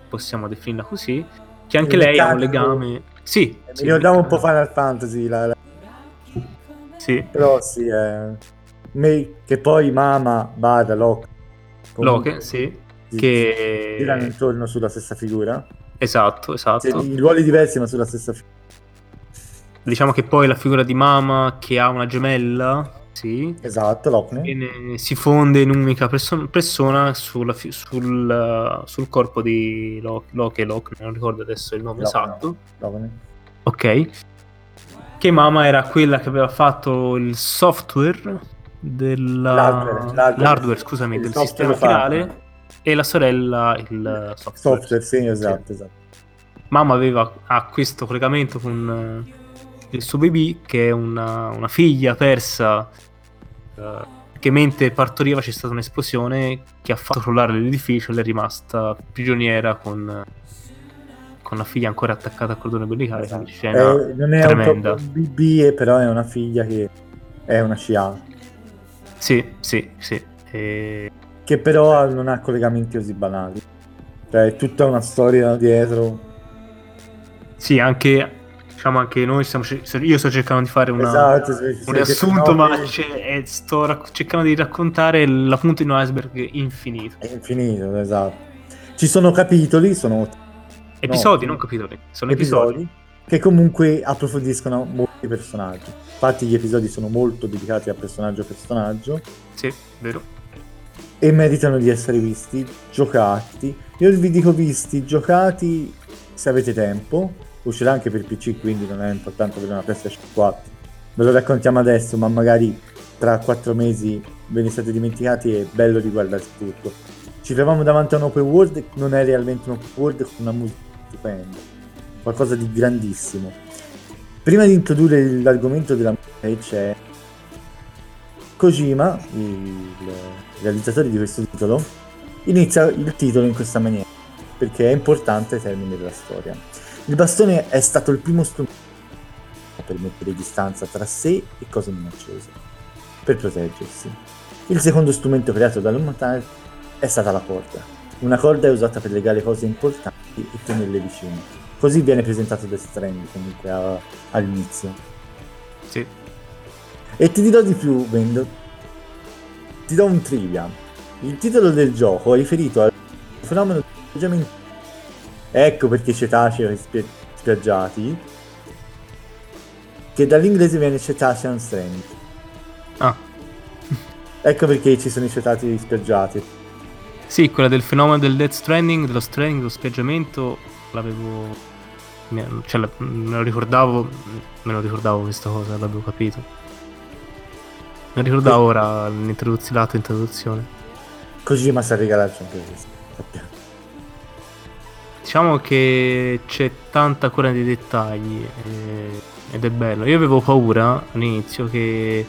Speaker 1: possiamo definirla così, che anche lei ha un legame. Sì,
Speaker 2: Mi
Speaker 1: sì,
Speaker 2: ricordava un po'. Final Fantasy, la- la-
Speaker 1: Sì,
Speaker 2: però sì, è... me- che poi Mama, Bada, Locke,
Speaker 1: Loke, sì,
Speaker 2: si-
Speaker 1: che-
Speaker 2: girano intorno sulla stessa figura.
Speaker 1: esatto, esatto.
Speaker 2: Cioè, i ruoli diversi ma sulla stessa figura.
Speaker 1: Diciamo che poi la figura di Mama che ha una gemella, sì,
Speaker 2: Esatto, Locke.
Speaker 1: si fonde in un'unica perso- persona sulla sul, sul corpo di Lo- Loki, Loki, non ricordo adesso il nome
Speaker 2: Loki,
Speaker 1: esatto.
Speaker 2: Locke.
Speaker 1: Ok. Che Mama era quella che aveva fatto il software della...
Speaker 2: L'hardware, l'hardware.
Speaker 1: l'hardware, scusami,
Speaker 2: Il
Speaker 1: del sistema finale e la sorella il software.
Speaker 2: Software, sì, esatto, esatto.
Speaker 1: Mamma aveva ha questo collegamento con eh, il suo baby che è una, una figlia persa eh, che mentre partoriva c'è stata un'esplosione che ha fatto crollare l'edificio e lei è rimasta prigioniera con, con la figlia ancora attaccata al cordone ombelicale
Speaker 2: Esatto.
Speaker 1: scena
Speaker 2: Eh, non è
Speaker 1: tremenda.
Speaker 2: un BB, però è una figlia che è una CA,
Speaker 1: sì sì sì E-
Speaker 2: che però non ha collegamenti così banali. Cioè, è tutta una storia dietro.
Speaker 1: sì anche diciamo anche noi stiamo io sto cercando di fare una,
Speaker 2: esatto, se-
Speaker 1: un riassunto ma e sto rac- cercando di raccontare la punta di un iceberg infinito
Speaker 2: È infinito, esatto. Ci sono capitoli, sono
Speaker 1: Episodi,
Speaker 2: No.
Speaker 1: non capitoli. Sono episodi.
Speaker 2: episodi che comunque approfondiscono molti personaggi. Infatti gli episodi sono molto dedicati a personaggio a personaggio
Speaker 1: Sì, vero.
Speaker 2: e meritano di essere visti, giocati. Io vi dico visti, giocati se avete tempo. Uscirà anche per PC, quindi non è importante avere una PlayStation 4. Ve lo raccontiamo adesso, ma magari tra quattro mesi ve ne siete dimenticati e è bello riguardarsi tutto. Ci troviamo davanti a un open world, non è realmente un open world con una musica stupenda, qualcosa di grandissimo. Prima di introdurre l'argomento della musica c'è Kojima, il realizzatore di questo titolo, inizia il titolo in questa maniera, perché è importante ai termini della storia. Il bastone è stato il primo strumento per mettere distanza tra sé e cose minacciose, per proteggersi. Il secondo strumento creato dall'umanità è stata la corda. Una corda è usata per legare cose importanti e tenerle vicine. Così viene presentato Death Stranding comunque a- all'inizio.
Speaker 1: Sì.
Speaker 2: E ti dirò di più, Vendo. Ti do un trivia. Il titolo del gioco è riferito al fenomeno di atteggiamento. Ecco perché cetacei spi- spiaggiati. Che dall'inglese viene cetacean strand.
Speaker 1: Ah,
Speaker 2: Ecco perché ci sono i cetacei spiaggiati.
Speaker 1: Sì, quella del fenomeno del Death Stranding, dello stranding, dello spiaggiamento, l'avevo... Cioè, me lo ricordavo, me lo ricordavo questa cosa, l'avevo capito. Me lo ricordavo ora l'introduzione, l'atto introduzione.
Speaker 2: Kojima sa regalarci anche questo.
Speaker 1: Diciamo che c'è tanta cura nei dettagli eh, ed è bello. Io avevo paura all'inizio che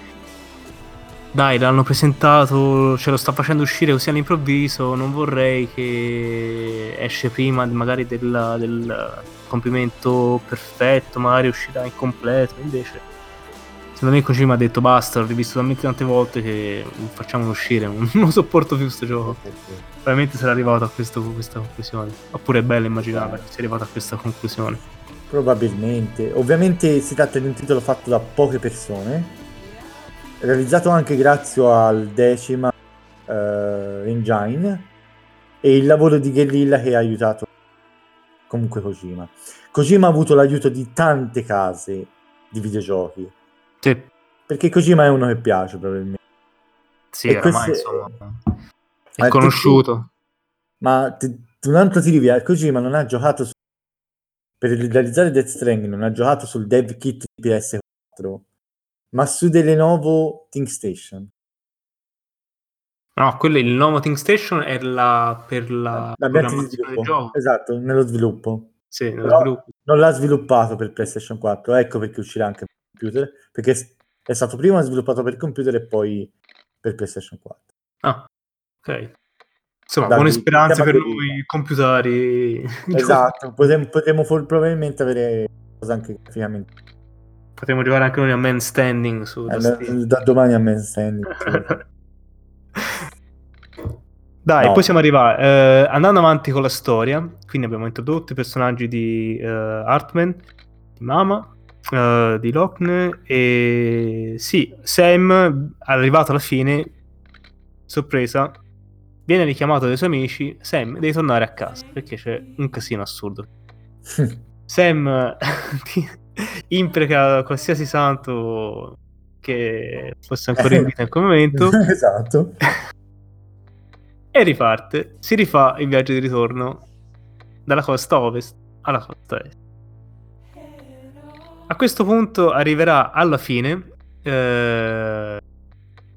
Speaker 1: dai, l'hanno presentato, ce lo sta facendo uscire così all'improvviso, non vorrei che esce prima magari del, del compimento perfetto, magari uscirà incompleto, invece secondo me Kojima ha detto basta, l'ho rivisto talmente tante volte che facciamolo uscire, non lo sopporto più sto gioco. Probabilmente sarà arrivato a questo- questa conclusione. Oppure è bello immaginare che sia arrivato a questa conclusione.
Speaker 2: Probabilmente. Ovviamente si tratta di un titolo fatto da poche persone, realizzato anche grazie al decima eh, engine e il lavoro di guerrilla che ha aiutato comunque Kojima. Kojima ha avuto l'aiuto di tante case di videogiochi,
Speaker 1: Sì,
Speaker 2: perché Kojima è uno che piace probabilmente.
Speaker 1: sì
Speaker 2: E
Speaker 1: oramai
Speaker 2: queste-
Speaker 1: insomma
Speaker 2: Ma
Speaker 1: è conosciuto.
Speaker 2: Ma ti- un altro ti rivia, Kojima non ha giocato su- per realizzare Death Stranding, non ha giocato sul dev kit di PS4, ma su delle Lenovo ThinkStation.
Speaker 1: No, quello il nuovo Think Station è la, per la
Speaker 2: di
Speaker 1: programmazione.
Speaker 2: Esatto, nello sviluppo.
Speaker 1: Sì, nello sviluppo.
Speaker 2: non l'ha sviluppato per PlayStation 4, ecco perché uscirà anche per computer, perché è- stato prima sviluppato per computer e poi per PlayStation 4.
Speaker 1: Ah, ok. Insomma,
Speaker 2: Dai,
Speaker 1: buone speranze per noi computari.
Speaker 2: Esatto, potremmo, potremmo probabilmente avere cose anche graficamente.
Speaker 1: Potremmo giocare anche noi a Man Standing su
Speaker 2: Eh,
Speaker 1: da
Speaker 2: domani a Man Standing.
Speaker 1: Dai,
Speaker 2: No.
Speaker 1: possiamo arrivare. eh, andando avanti con la storia, quindi abbiamo introdotto i personaggi di eh, Hartman, di Mama, eh, di Lochne e sì, Sam, arrivato alla fine, sorpresa, viene richiamato dai suoi amici, Sam, devi tornare a casa perché c'è un casino assurdo. Sam impreca qualsiasi santo che fosse ancora in vita in quel momento
Speaker 2: esatto.
Speaker 1: e riparte. Si rifà il viaggio di ritorno dalla costa ovest alla costa est. A questo punto arriverà alla fine, eh,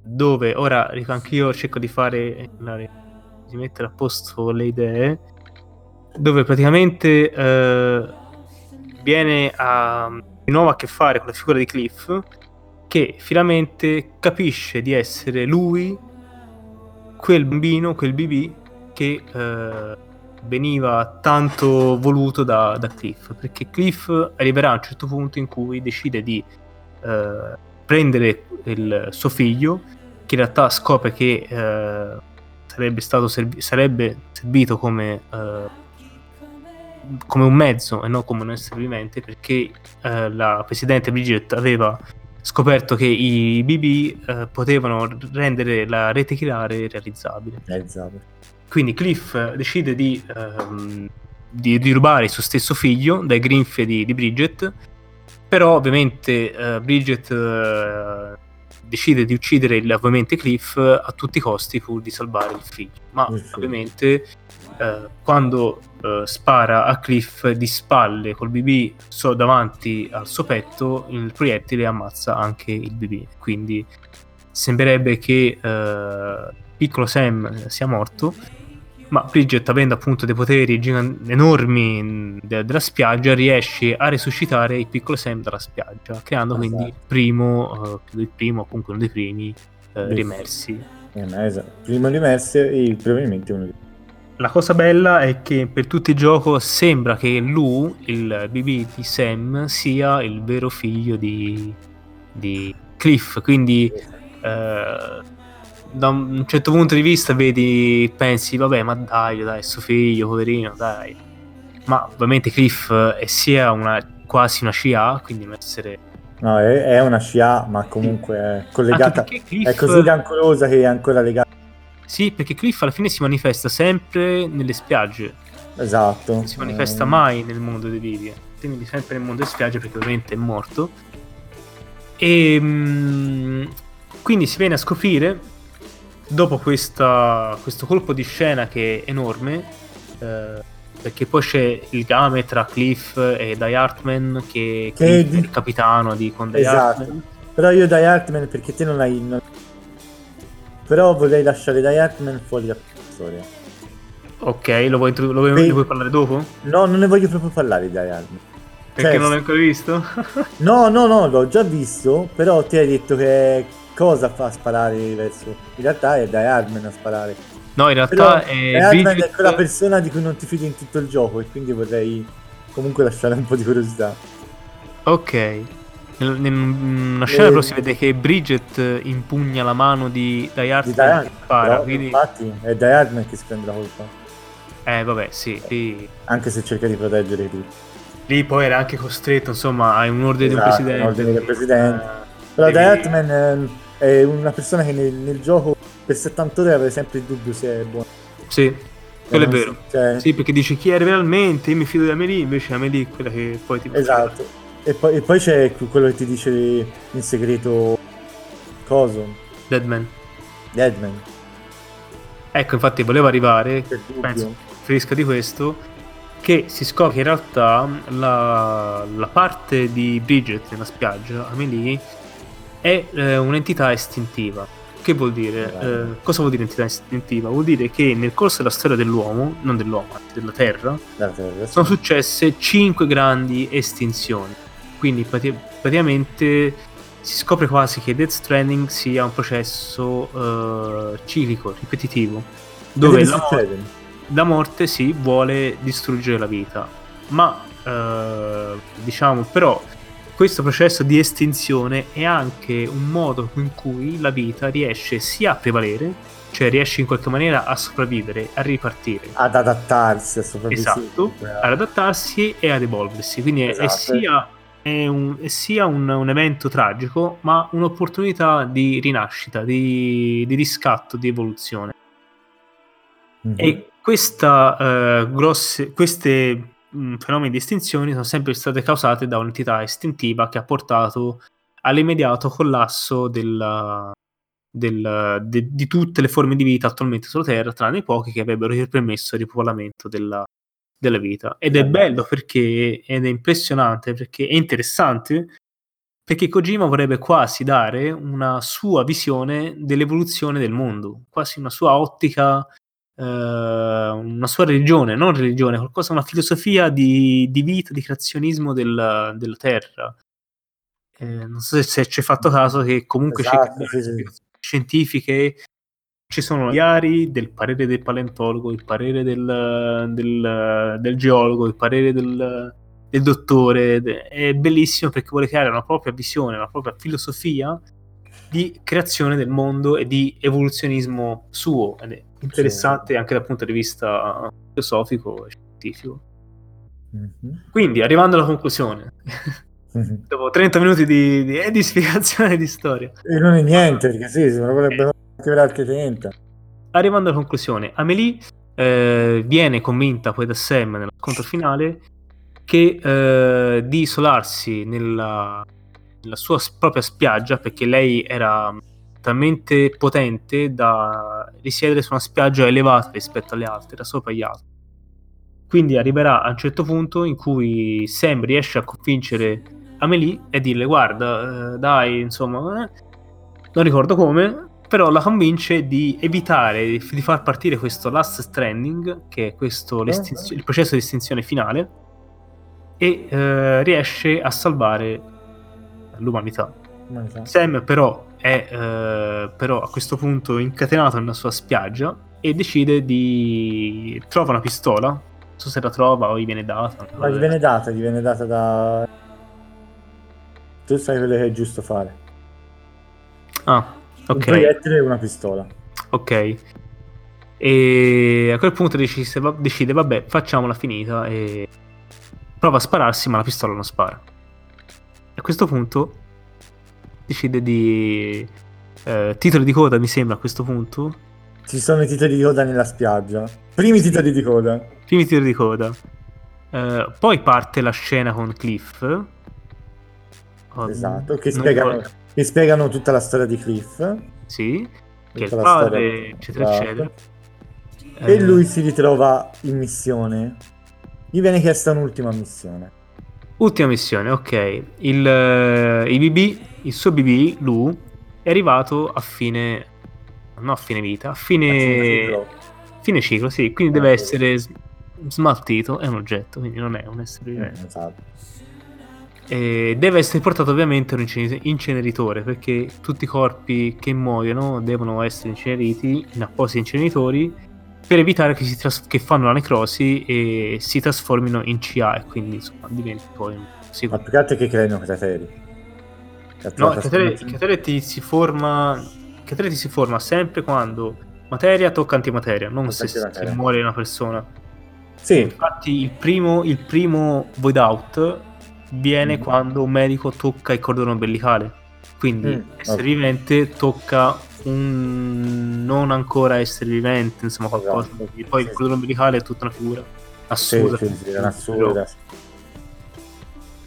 Speaker 1: dove ora anch'io cerco di fare di mettere a posto le idee, dove praticamente eh, viene a, di nuovo a che fare con la figura di Cliff, che finalmente capisce di essere lui quel bambino, quel BB che eh, veniva tanto voluto da, da Cliff, perché Cliff arriverà a un certo punto in cui decide di eh, prendere il suo figlio, che in realtà scopre che eh, sarebbe stato servi- sarebbe servito come, eh, come un mezzo e non come un essere vivente, perché eh, la presidente Bridget aveva scoperto che i BB eh, potevano rendere la rete chirale realizzabile.
Speaker 2: Esatto.
Speaker 1: Quindi Cliff eh, decide di, ehm, di, di rubare il suo stesso figlio dai grinfie di, di Bridget, però ovviamente eh, Bridget eh, decide di uccidere il- ovviamente Cliff a tutti i costi pur di salvare il figlio. Ma
Speaker 2: figlio.
Speaker 1: ovviamente eh, quando eh, spara a Cliff di spalle col BB so- davanti al suo petto, il proiettile ammazza anche il BB. Quindi sembrerebbe che eh, piccolo Sam sia morto, ma Bridget, avendo appunto dei poteri gigan- enormi mh, de- della spiaggia, riesce a resuscitare il piccolo Sam dalla spiaggia, creando quindi il
Speaker 2: Esatto.
Speaker 1: primo, eh, il primo, comunque uno dei primi
Speaker 2: Beh,
Speaker 1: rimersi.
Speaker 2: Eh, esatto. Primo rimersi e probabilmente uno di
Speaker 1: La cosa bella è che per tutto il gioco sembra che Lou, il BB di Sam, sia il vero figlio di, di Cliff, quindi eh, da un certo punto di vista vedi, pensi, vabbè, ma dai, dai, suo figlio, poverino, dai. Ma ovviamente Cliff è sia una, quasi una CA, quindi un essere
Speaker 2: No, è, è una scia, ma comunque è collegata.
Speaker 1: Cliff...
Speaker 2: È così rancorosa che è ancora legata.
Speaker 1: Sì, perché Cliff alla fine si manifesta sempre nelle spiagge.
Speaker 2: Esatto.
Speaker 1: Non si manifesta mai nel mondo dei vivi. Quindi sempre nel mondo delle spiagge perché ovviamente è morto. E mh, quindi si viene a scoprire, dopo questa, questo colpo di scena che è enorme, eh, perché poi c'è il game tra Cliff e Die Hartman che, che è il capitano di con Die
Speaker 2: esatto.
Speaker 1: Hartman.
Speaker 2: Però io Die Hartman perché te non hai... Non... Però vorrei lasciare Die Hartman fuori dalla storia.
Speaker 1: Ok, lo vuoi, lo, vuoi, lo vuoi, parlare dopo?
Speaker 2: No, non ne voglio proprio parlare di Die Hartman.
Speaker 1: Perché cioè, non l'hai ancora visto?
Speaker 2: no, no, no, l'ho già visto, però ti hai detto che cosa fa sparare verso... In realtà è Die Hartman a sparare.
Speaker 1: No, in realtà è...
Speaker 2: Bridget... è quella persona di cui non ti fidi in tutto il gioco e quindi vorrei comunque lasciare un po' di curiosità.
Speaker 1: Ok. In una scena e... però si vede che Bridget impugna la mano di Die Hartman e spara. Quindi...
Speaker 2: Infatti è Die Hartman che si prende la colpa.
Speaker 1: Eh vabbè, sì. Lì...
Speaker 2: Anche se cerca di proteggere tutti.
Speaker 1: Lì poi era anche costretto, insomma, hai un ordine esatto, di un presidente.
Speaker 2: Un ordine del presidente. Uh, però devi... Die Hartman è una persona che nel, nel gioco per 70 ore avere sempre il dubbio se è buono.
Speaker 1: Sì, quello è vero. Cioè... Sì, perché dici chi è realmente, io mi fido di Amelie, invece Amelie è quella che poi ti...
Speaker 2: Esatto. E poi, e poi, c'è quello che ti dice in segreto coso.
Speaker 1: Deadman.
Speaker 2: Deadman.
Speaker 1: Ecco, infatti volevo arrivare, penso, fresca di questo, che si scopre che in realtà la, la parte di Bridget nella spiaggia, Amelie, è eh, un'entità estintiva che vuol dire? Eh, cosa vuol dire entità istintiva? Vuol dire che nel corso della storia dell'uomo, non dell'uomo, della Terra, terra sono successe cinque grandi estinzioni. Quindi praticamente si scopre quasi che Death Stranding sia un processo uh, ciclico, ripetitivo, dove la morte, la morte sì, vuole distruggere la vita. Ma uh, diciamo però questo processo di estinzione è anche un modo in cui la vita riesce sia a prevalere, cioè riesce in qualche maniera a sopravvivere, a ripartire.
Speaker 2: Ad adattarsi, a sopravvivere.
Speaker 1: Esatto, ad adattarsi e ad evolversi. Quindi esatto. è, sia, è, un, è sia un, un, evento tragico, ma un'opportunità di rinascita, di, di riscatto, di evoluzione. Mm-hmm. E questa, uh, grosse, queste fenomeni di estinzione sono sempre state causate da un'entità estintiva che ha portato all'immediato collasso della, del, de, di tutte le forme di vita attualmente sulla Terra, tranne pochi che avrebbero permesso il ripopolamento della, della vita. Ed è bello perché, ed è impressionante perché è interessante, perché Kojima vorrebbe quasi dare una sua visione dell'evoluzione del mondo, quasi una sua ottica eh, una sua religione, non religione, qualcosa, una filosofia di, di vita, di creazionismo del, della Terra. Eh, non so se, se ci hai fatto caso che comunque esatto, c'è sì, sì. scientifiche ci sono gli ari del parere del paleontologo, il parere del, del, del geologo, il parere del, del dottore. È bellissimo perché vuole creare una propria visione, una propria filosofia di creazione del mondo e di evoluzionismo suo. Ed è interessante sì. anche dal punto di vista filosofico e scientifico. Mm-hmm. Quindi, arrivando alla conclusione, mm-hmm. dopo 30 minuti di, di, di, spiegazione di storia.
Speaker 2: E non è niente, perché sì, si vorrebbero eh. Anche per altri 30.
Speaker 1: Arrivando alla conclusione, Amelie eh, viene convinta poi da Sam nello scontro finale che eh, di isolarsi nella, nella sua propria spiaggia, perché lei era talmente potente da risiedere su una spiaggia elevata rispetto alle altre, da sopra gli altri. Quindi arriverà a un certo punto in cui Sam riesce a convincere Amelie e dirle guarda, eh, dai, insomma, eh, non ricordo come, però la convince di evitare di far partire questo last stranding, che è questo, il processo di estinzione finale, e eh, riesce a salvare l'umanità. Sam però è eh, però a questo punto incatenato nella sua spiaggia e decide di... trova una pistola, non so se la trova o gli viene data.
Speaker 2: Ma gli viene data, gli viene data da... Tu sai quello che è giusto fare.
Speaker 1: Ah, ok. Un
Speaker 2: proiettile e una pistola.
Speaker 1: Ok. E a quel punto decide, decide, vabbè, facciamola finita e prova a spararsi, ma la pistola non spara. A questo punto decide di... Eh, titoli di coda mi sembra a questo punto.
Speaker 2: Ci sono i titoli di coda nella spiaggia. Primi titoli di coda.
Speaker 1: Primi titoli di coda. Eh, poi parte la scena con Cliff.
Speaker 2: Oh, esatto, che spiegano, che spiegano, tutta la storia di Cliff.
Speaker 1: Sì, che è il padre, eccetera, eccetera.
Speaker 2: E eh... lui si ritrova in missione. Gli viene chiesta un'ultima missione.
Speaker 1: Ultima missione, ok. Il, uh, il, BB, il suo BB, Lu, è arrivato a fine... No, a fine vita, a fine... A fine ciclo. Sì. Quindi ah, deve essere smaltito. È un oggetto, quindi non è un essere eh, vivente. esatto. E deve essere portato ovviamente un inceneritore perché tutti i corpi che muoiono devono essere inceneriti in appositi inceneritori per evitare che, tras- che, fanno la necrosi e si trasformino in CA e quindi insomma diventi poi un
Speaker 2: Ma più che altro che creano crateri.
Speaker 1: No, il cratere, ti si forma. Il cratere ti si forma sempre quando materia tocca antimateria, non tocca se, se, muore una persona.
Speaker 2: Sì.
Speaker 1: Infatti, il primo, il primo void out viene mm. quando un medico tocca il cordone ombelicale. Quindi mm, essere okay. vivente tocca un non ancora essere vivente, insomma qualcosa. Esatto, poi sì. il cordone ombelicale è tutta una figura assurda. Sì, sì, assurda.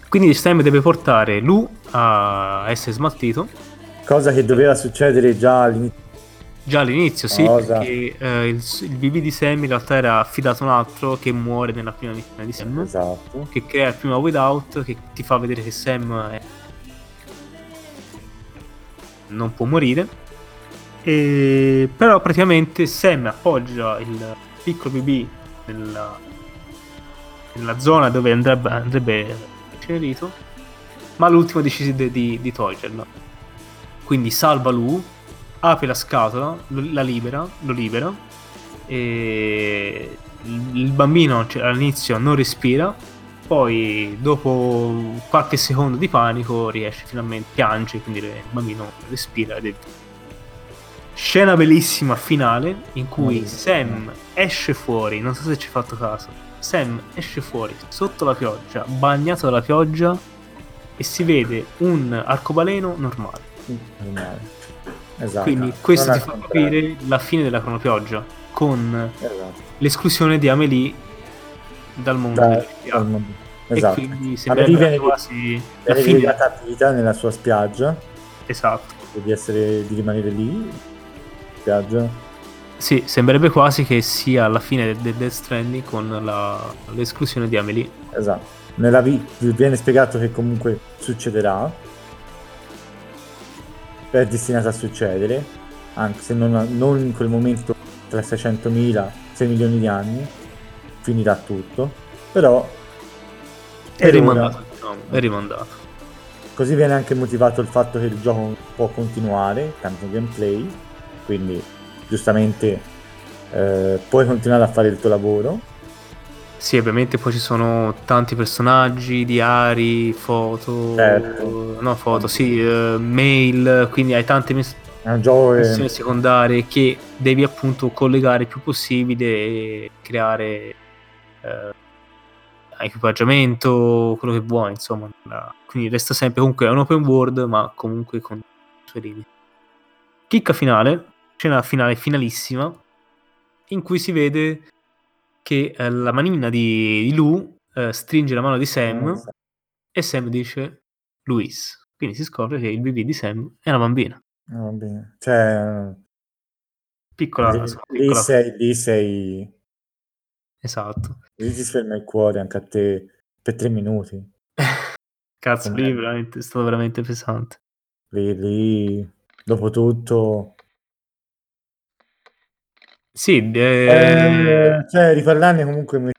Speaker 1: Quindi Stem deve portare Lu a essere smaltito.
Speaker 2: Cosa che doveva succedere già all'inizio.
Speaker 1: Già all'inizio, sì, Cosa? perché eh, il, il, BB di Sam in realtà era affidato a un altro che muore nella prima missione di Sam.
Speaker 2: Esatto.
Speaker 1: Che crea il primo Without, che ti fa vedere che Sam è... non può morire e, però praticamente Sam appoggia il piccolo BB nella, nella zona dove andrebbe, andrebbe incenerito, ma l'ultimo decide di, di toglierla. Quindi salva Lu, apre la scatola, la libera, lo libera e il bambino cioè, all'inizio non respira, poi dopo qualche secondo di panico riesce finalmente, piange, quindi il bambino respira ed è Scena bellissima finale in cui mm. Sam esce fuori, non so se ci hai fatto caso. Sam esce fuori sotto la pioggia, bagnato dalla pioggia e si vede un arcobaleno normale.
Speaker 2: Normale. Esatto.
Speaker 1: Quindi questo ti fa capire la fine della cronopioggia con esatto. l'esclusione di Amelie dal mondo da, dal mondo.
Speaker 2: Esatto. E quindi Amelie viene quasi la fine della vita nella sua spiaggia.
Speaker 1: Esatto.
Speaker 2: Di, essere, di rimanere lì spiaggia.
Speaker 1: Sì, sembrerebbe quasi che sia alla fine del Death Stranding con la, l'esclusione di Amelie.
Speaker 2: Esatto. Nella vi- viene spiegato che comunque succederà. È destinato a succedere, anche se non, non in quel momento tra 600.000 6 milioni di anni finirà tutto. Però
Speaker 1: è rimandato, ora... è rimandato.
Speaker 2: Così viene anche motivato il fatto che il gioco può continuare, tanto gameplay, quindi giustamente eh, puoi continuare a fare il tuo lavoro.
Speaker 1: Sì, ovviamente poi ci sono tanti personaggi, diari, foto, certo. no foto, sì, uh, mail, quindi hai tante miss- missioni secondarie che devi appunto collegare il più possibile e creare uh, equipaggiamento, quello che vuoi, insomma. Quindi resta sempre comunque un open world, ma comunque con i suoi limiti. Chicca finale, scena finale finalissima in cui si vede che eh, la manina di, di Lu eh, stringe la mano di Sam eh, e Sam dice Luis. Quindi si scopre che il BB di Sam è una bambina.
Speaker 2: Una bambina. Cioè...
Speaker 1: Piccola.
Speaker 2: Lì,
Speaker 1: insomma, piccola.
Speaker 2: Lì, sei, lì sei...
Speaker 1: Esatto.
Speaker 2: Lì ti sferma il cuore anche a te per tre minuti.
Speaker 1: Cazzo, lì veramente, è stato veramente pesante.
Speaker 2: Lì, lì, dopo tutto
Speaker 1: sì,
Speaker 2: eh... Eh, cioè riparlarne comunque mi...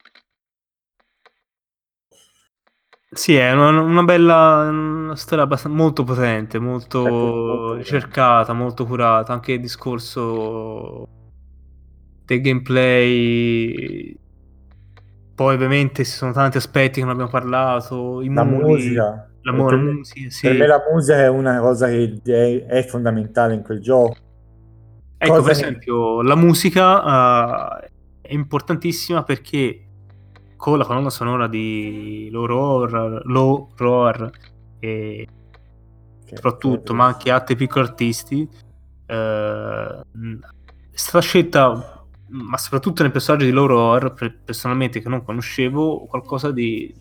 Speaker 1: Sì, è una, una bella una storia molto potente, molto ecco, ricercata, molto curata, anche il discorso del gameplay. Poi ovviamente ci sono tanti aspetti che non abbiamo parlato, i
Speaker 2: la muri, musica.
Speaker 1: La, per, musica sì.
Speaker 2: per me la musica è una cosa che è, è fondamentale in quel gioco
Speaker 1: Ecco, per esempio, la musica uh, è importantissima perché con la colonna sonora di Low Roar e soprattutto, ma anche altri piccoli artisti, eh, è stata scelta, ma soprattutto nel personaggio di Loro Horror, per- personalmente che non conoscevo, qualcosa di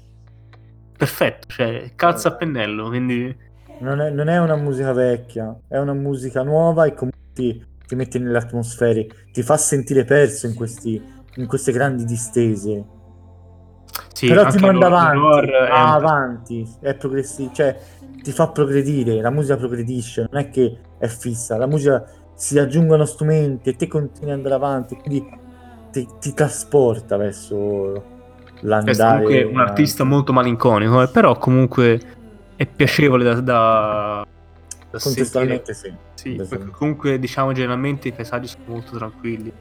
Speaker 1: perfetto, cioè calza a pennello, quindi
Speaker 2: Non è, non è una musica vecchia, è una musica nuova e comunque ti, mette nelle atmosfere, ti fa sentire perso in, questi, in queste grandi distese.
Speaker 1: sì,
Speaker 2: Però ti manda avanti,
Speaker 1: è un-
Speaker 2: avanti, è progressi- cioè ti fa progredire, la musica progredisce, non è che è fissa, la musica si aggiungono strumenti e te continui ad andare avanti, quindi ti, ti trasporta verso
Speaker 1: è
Speaker 2: l'andare.
Speaker 1: comunque un artista molto malinconico, eh, però comunque è piacevole da, da.
Speaker 2: Contestualmente sì.
Speaker 1: Sì, comunque diciamo generalmente i paesaggi sono molto tranquilli.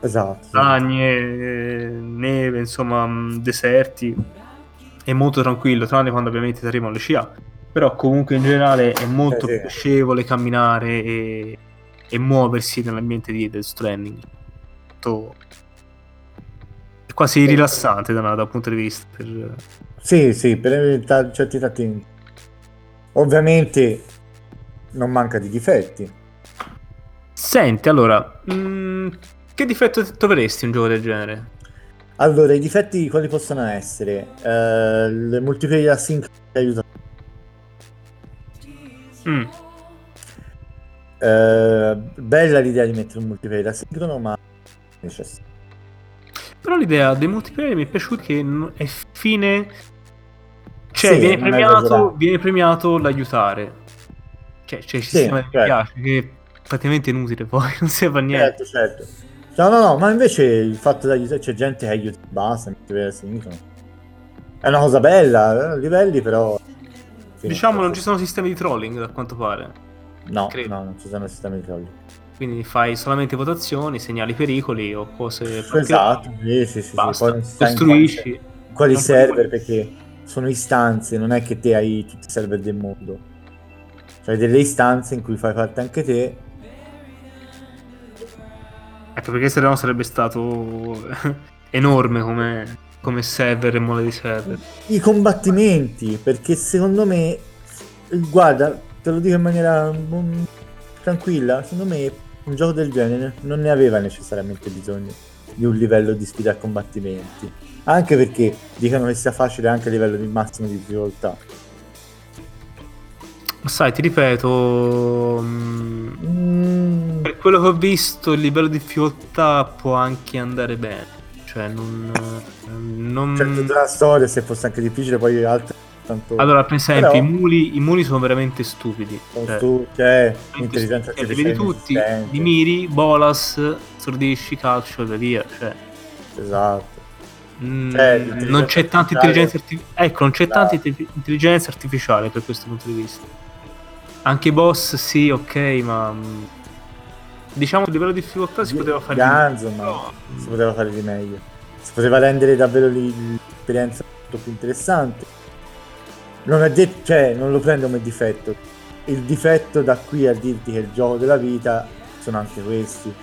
Speaker 2: Esatto.
Speaker 1: Montagne, neve, insomma, mh, deserti. È molto tranquillo, tranne quando ovviamente ti arrivano le scia. Però comunque in generale è molto
Speaker 2: Eh, sì.
Speaker 1: piacevole camminare e, e muoversi nell'ambiente di Death Stranding. Molto- È quasi
Speaker 2: Sì.
Speaker 1: rilassante da, da un punto di vista. per-
Speaker 2: Sì, sì, per certi tratti. Ovviamente non manca di difetti.
Speaker 1: Senti, allora, mh, che difetto troveresti in un gioco del genere?
Speaker 2: Allora, i difetti quali possono essere? Eh, il multiplayer async aiuta.
Speaker 1: Mm.
Speaker 2: Eh, bella l'idea di mettere un multiplayer asincrono, ma necessario.
Speaker 1: Però l'idea dei multiplayer mi è piaciuta che è fine... Cioè,
Speaker 2: Sì,
Speaker 1: viene, premiato, viene premiato l'aiutare. Cioè, c'è il
Speaker 2: Sì,
Speaker 1: sistema che
Speaker 2: certo.
Speaker 1: piace, che è praticamente inutile poi, non serve a niente.
Speaker 2: Certo, certo. No, no, no, ma invece il fatto di aiutare, c'è gente che aiuta e basta. È una cosa bella, eh, livelli però...
Speaker 1: Diciamo non ci sono sistemi di trolling, da quanto pare.
Speaker 2: No,
Speaker 1: credo.
Speaker 2: no, non ci sono sistemi di trolli.
Speaker 1: Quindi fai solamente votazioni, segnali pericoli o cose...
Speaker 2: Esatto, sì, sì, sì, Poi
Speaker 1: costruisci.
Speaker 2: quali- server perché sono istanze, non è che te hai tutti i server del mondo. Cioè delle istanze in cui fai parte anche te.
Speaker 1: Ecco perché se no sarebbe stato enorme come, come server e mole di server.
Speaker 2: I combattimenti, perché secondo me, guarda, te lo dico in maniera mm, tranquilla, secondo me un gioco del genere non ne aveva necessariamente bisogno di un livello di sfida a combattimenti. Anche perché dicono che sia facile anche a livello di massimo di difficoltà.
Speaker 1: Sai, ti ripeto, mm, per quello che ho visto il livello di difficoltà può anche andare bene. Cioè, non... non...
Speaker 2: certo, tutta la storia, se fosse anche difficile, poi altre tanto
Speaker 1: Allora, per esempio,
Speaker 2: Però-
Speaker 1: i, muli, i muli sono veramente stupidi.
Speaker 2: sono
Speaker 1: Cioè,
Speaker 2: tu, cioè, intelligenza
Speaker 1: li vedi tutti, li miri, bolas, stordisci, calcio e via. Cioè,
Speaker 2: Esatto.
Speaker 1: mm,
Speaker 2: Cioè,
Speaker 1: non c'è tanta intelligenza artificiale. Ecco, non c'è
Speaker 2: Esatto.
Speaker 1: tanta inte- intelligenza artificiale per questo punto di vista. Anche i boss, sì, ok, ma. mm, Diciamo che a livello di difficoltà si poteva fare. di-
Speaker 2: Ganzo, ma
Speaker 1: No.
Speaker 2: si poteva fare di meglio. Si poteva rendere davvero l'esperienza molto più interessante. Non è detto, cioè, non lo prendo come difetto. Il difetto da qui a dirti che il gioco della vita sono anche questi.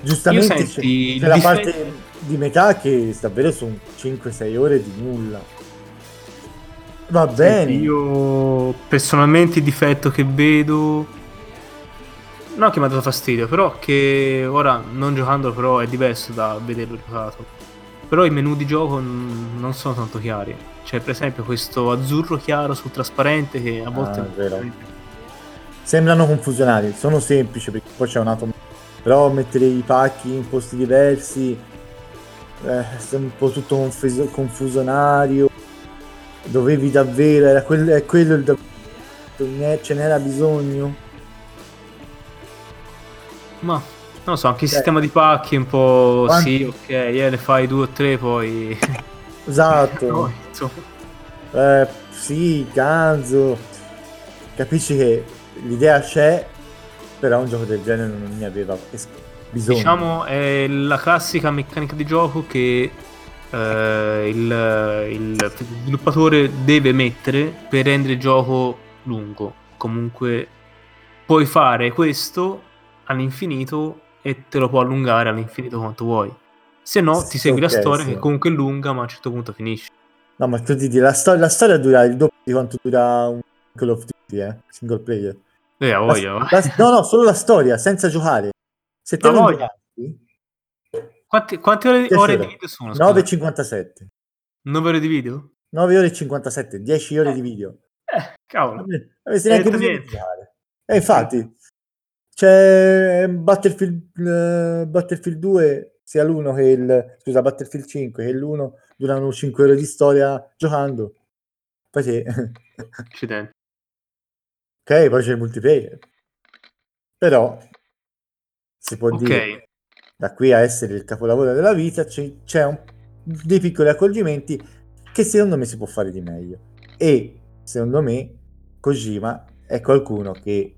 Speaker 2: Giustamente c'è, c'è la parte di metà che davvero sono 5-6 ore di nulla. Va bene.
Speaker 1: Io personalmente il difetto che vedo. No, che mi ha dato fastidio, però che ora non giocandolo però è diverso da vederlo giocato. Però i menu di gioco n- non sono tanto chiari. Cioè, per esempio, questo azzurro chiaro sul trasparente che a volte.
Speaker 2: Ah. Sembrano confusionali, sono semplici perché poi c'è un auto. Però mettere i pacchi in posti diversi eh, è un po' tutto confuso- confusionario. Dovevi davvero, era quello, è quello il da- ne- ce n'era bisogno.
Speaker 1: Ma non lo so, anche il
Speaker 2: Cioè,
Speaker 1: sistema di pacchi un po'.
Speaker 2: quanti-
Speaker 1: Sì, ok, eh, ne fai due o tre, poi.
Speaker 2: Esatto.
Speaker 1: Insomma.
Speaker 2: Eh, sì, Ganzo. Capisci che l'idea c'è, però un gioco del genere non ne aveva bisogno.
Speaker 1: Diciamo è la classica meccanica di gioco che eh, il, il sviluppatore deve mettere per rendere il gioco lungo. Comunque puoi fare questo all'infinito e te lo può allungare all'infinito quanto vuoi. Se no, ti segui la
Speaker 2: Ok,
Speaker 1: storia
Speaker 2: sì.
Speaker 1: che comunque è lunga, ma a un certo punto finisce.
Speaker 2: No, ma tu dici, la, sto- la storia dura il doppio di quanto dura un Call of Duty, eh? Single player.
Speaker 1: Eh, a voglia, va.
Speaker 2: La- no, no, solo la storia, senza giocare. Se te
Speaker 1: La
Speaker 2: non
Speaker 1: voglia. Quanti, quante ore,
Speaker 2: 10
Speaker 1: ore di video sono? scusa?
Speaker 2: 9,57.
Speaker 1: 9 ore di video?
Speaker 2: 9 ore e 57, 10 ore di video.
Speaker 1: Eh, cavolo.
Speaker 2: Avresti neanche
Speaker 1: Eh,
Speaker 2: bisogno di. E infatti, c'è Battlefield, eh, Battlefield 2, sia l'uno che il... Scusa, Battlefield 5 che l'1 durano 5 ore di storia giocando. Poi sì.
Speaker 1: Accidenti.
Speaker 2: ok, poi c'è il multiplayer. Però si può
Speaker 1: Ok.
Speaker 2: dire da qui a essere il capolavoro della vita c'è, c'è un- dei piccoli accorgimenti che secondo me si può fare di meglio e secondo me Kojima è qualcuno che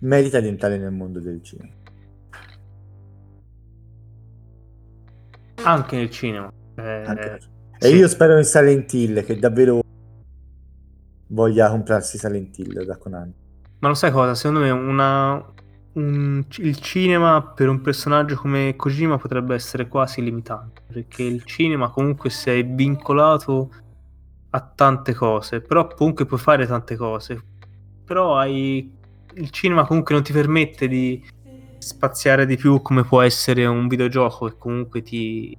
Speaker 2: merita di entrare nel mondo del cinema
Speaker 1: Anche nel cinema. Eh,
Speaker 2: Anche- e
Speaker 1: sì.
Speaker 2: io spero in Silent Hill che davvero voglia comprarsi Silent Hill da Konami
Speaker 1: Ma lo sai cosa? Secondo me una, un- il cinema per un personaggio come Kojima potrebbe essere quasi limitante. Perché il cinema comunque sei vincolato a tante cose. Però comunque puoi fare tante cose. Però hai... Il cinema comunque non ti permette di spaziare di più come può essere un videogioco che comunque ti...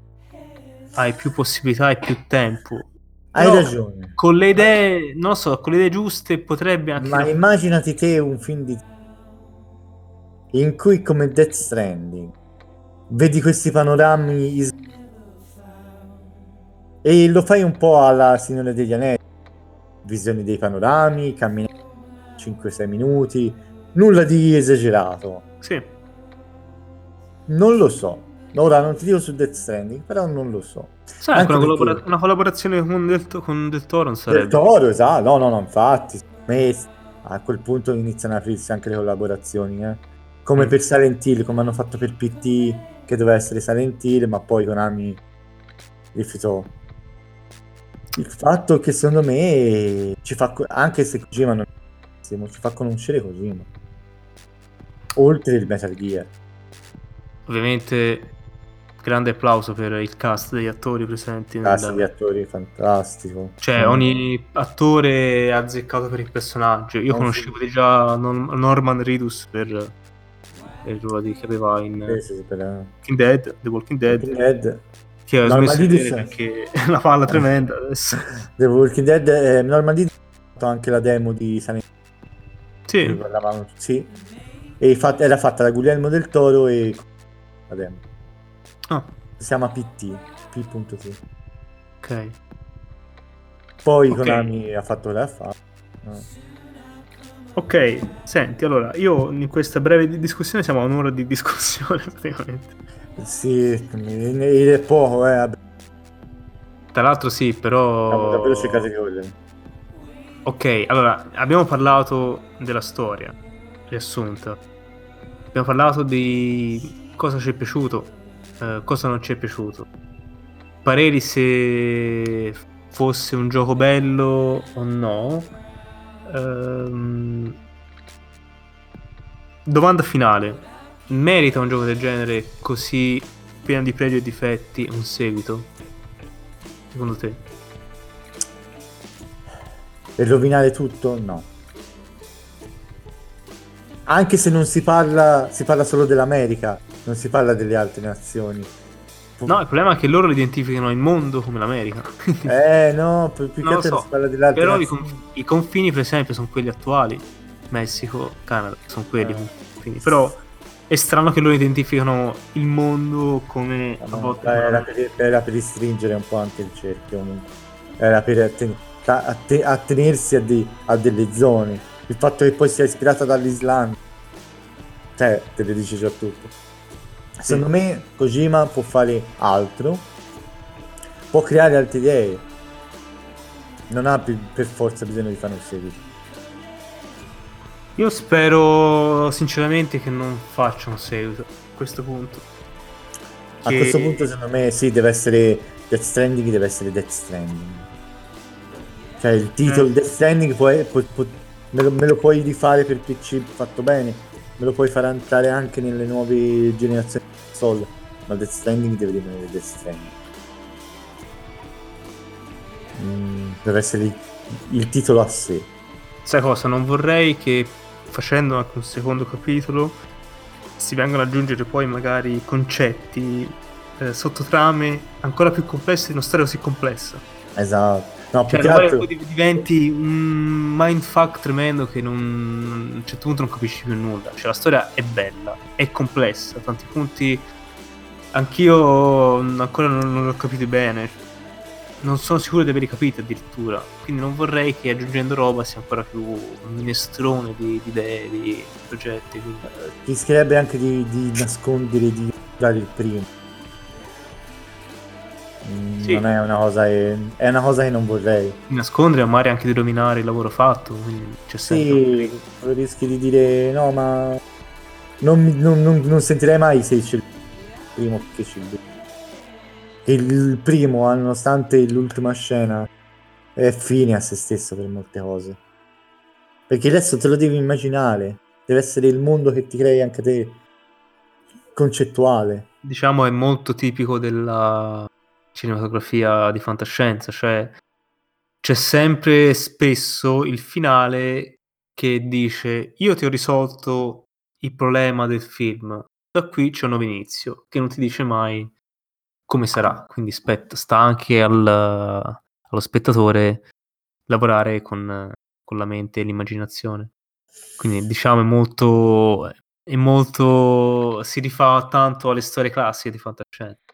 Speaker 1: Hai più possibilità e più tempo.
Speaker 2: hai
Speaker 1: Però-
Speaker 2: ragione
Speaker 1: Con le idee, non so, con le idee giuste potrebbe anche...
Speaker 2: ma immaginati te un film di in cui come Death Stranding vedi questi panorami is- e lo fai un po' alla Signore degli Anelli visioni dei panorami cammini 5-6 minuti nulla di esagerato
Speaker 1: Sì.
Speaker 2: non lo so ora non ti dico su Death Stranding però non lo so
Speaker 1: Sai,
Speaker 2: Anche
Speaker 1: una,
Speaker 2: perché-
Speaker 1: collabora- una collaborazione con Del, con Del Toro non
Speaker 2: del
Speaker 1: sarebbe.
Speaker 2: Toro esatto no no no infatti a quel punto iniziano ad aprirsi anche le collaborazioni eh. Come
Speaker 1: Mm.
Speaker 2: per Silent Hill come hanno fatto per PT che doveva essere Silent Hill ma poi Konami rifiutò il fatto che secondo me ci fa anche se Kojima non ci fa conoscere Kojima oltre il Metal Gear
Speaker 1: Ovviamente, grande applauso per il cast degli attori presenti. nel-
Speaker 2: cast di attori fantastico
Speaker 1: Cioè,
Speaker 2: Mm.
Speaker 1: ogni attore è azzeccato per il personaggio. Io
Speaker 2: Oh,
Speaker 1: conoscevo già Norm- Norman Reedus per, per il ruolo di- che aveva in
Speaker 2: Sì, sì, sì, per-
Speaker 1: Walking Dead, The Walking Dead,
Speaker 2: Walking Dead.
Speaker 1: Che ho
Speaker 2: Norman
Speaker 1: smesso di perché è una palla tremenda adesso.
Speaker 2: The Walking Dead eh, Normandy ha fatto anche la demo di Hill
Speaker 1: Sì,
Speaker 2: parlavamo sì. E fat- era fatta da Guglielmo del Toro e la demo.
Speaker 1: Ah,
Speaker 2: si chiama PT P.T
Speaker 1: ok.
Speaker 2: poi
Speaker 1: Ok.
Speaker 2: Konami ha fatto la fa no.
Speaker 1: Ok, senti, allora, io in questa breve di- discussione siamo a un'ora di discussione praticamente.
Speaker 2: sì è poco eh vabbè.
Speaker 1: Tra l'altro sì, però...
Speaker 2: Davvero cercati che vogliono
Speaker 1: Ok, allora, abbiamo parlato della storia, riassunta. Abbiamo parlato di cosa ci è piaciuto, eh, cosa non ci è piaciuto. Pareri se fosse un gioco bello o no. Ehm, domanda finale. Merita un gioco del genere così pieno di pregi e difetti un seguito? Secondo te?
Speaker 2: e rovinare tutto no anche se non si parla si parla solo dell'America non si parla delle altre nazioni
Speaker 1: No, il problema è che loro identificano il mondo come l'America.
Speaker 2: eh no più, che
Speaker 1: lo
Speaker 2: altro
Speaker 1: so,
Speaker 2: parla delle altre
Speaker 1: Però i, conf- i confini, per esempio, sono quelli attuali. Messico, Canada, sono quelli.
Speaker 2: Eh.
Speaker 1: Però è strano che loro identificano il mondo come a
Speaker 2: No,
Speaker 1: volte.
Speaker 2: era, per, era per ristringere un po' anche il cerchio era per atten- atte- attenersi a, dei- a delle zone il fatto che poi sia ispirata dall'Islanda cioè te le dice già tutto secondo me Kojima può fare altro può creare altre idee non ha per forza bisogno di fare un seguito
Speaker 1: Io spero sinceramente che non facciano seguito a questo punto.
Speaker 2: a
Speaker 1: Che-
Speaker 2: questo punto secondo me sì deve essere Death Stranding deve essere Death Stranding cioè il titolo
Speaker 1: Eh.
Speaker 2: Death Stranding può- può- può- me, lo, me lo puoi rifare per PC fatto bene me lo puoi far entrare anche nelle nuove generazioni console ma Death Stranding deve rimanere Death Stranding Mm, deve essere il, il titolo a sé
Speaker 1: sai cosa? Non vorrei che facendo anche un secondo capitolo si vengano ad aggiungere poi magari concetti, eh, sottotrame ancora più complesse di una storia così complessa.
Speaker 2: Esatto. No,
Speaker 1: Cioè,
Speaker 2: altro...
Speaker 1: diventi un mindfuck tremendo che non, a un certo punto non capisci più nulla. Cioè, la storia è bella, è complessa, a tanti punti anch'io ancora non, non l'ho capito bene. Non sono sicuro di averli capiti addirittura. Quindi non vorrei che aggiungendo roba sia ancora più un minestrone di, di idee, di progetti. Quindi...
Speaker 2: rischierebbe anche di, di nascondere, di dare il primo. Mm,
Speaker 1: Sì.
Speaker 2: Non è una cosa che, è una cosa che non vorrei.
Speaker 1: nascondere, magari anche di rovinare il lavoro fatto.
Speaker 2: Sì, rischi di dire no, ma non, non- non- non sentirei mai se c'è il primo che due. Che il primo, nonostante l'ultima scena, è fine a se stesso per molte cose. Perché adesso te lo devi immaginare, deve essere il mondo che ti crei anche te, concettuale.
Speaker 1: diciamo, è molto tipico della cinematografia di fantascienza, cioè c'è sempre spesso il finale che dice io ti ho risolto il problema del film, da qui c'è un nuovo inizio, che non ti dice mai come sarà, quindi spetta, sta anche al- allo spettatore lavorare con, con la mente e l'immaginazione. Quindi diciamo è molto, è molto si rifà tanto alle storie classiche di fantascienza.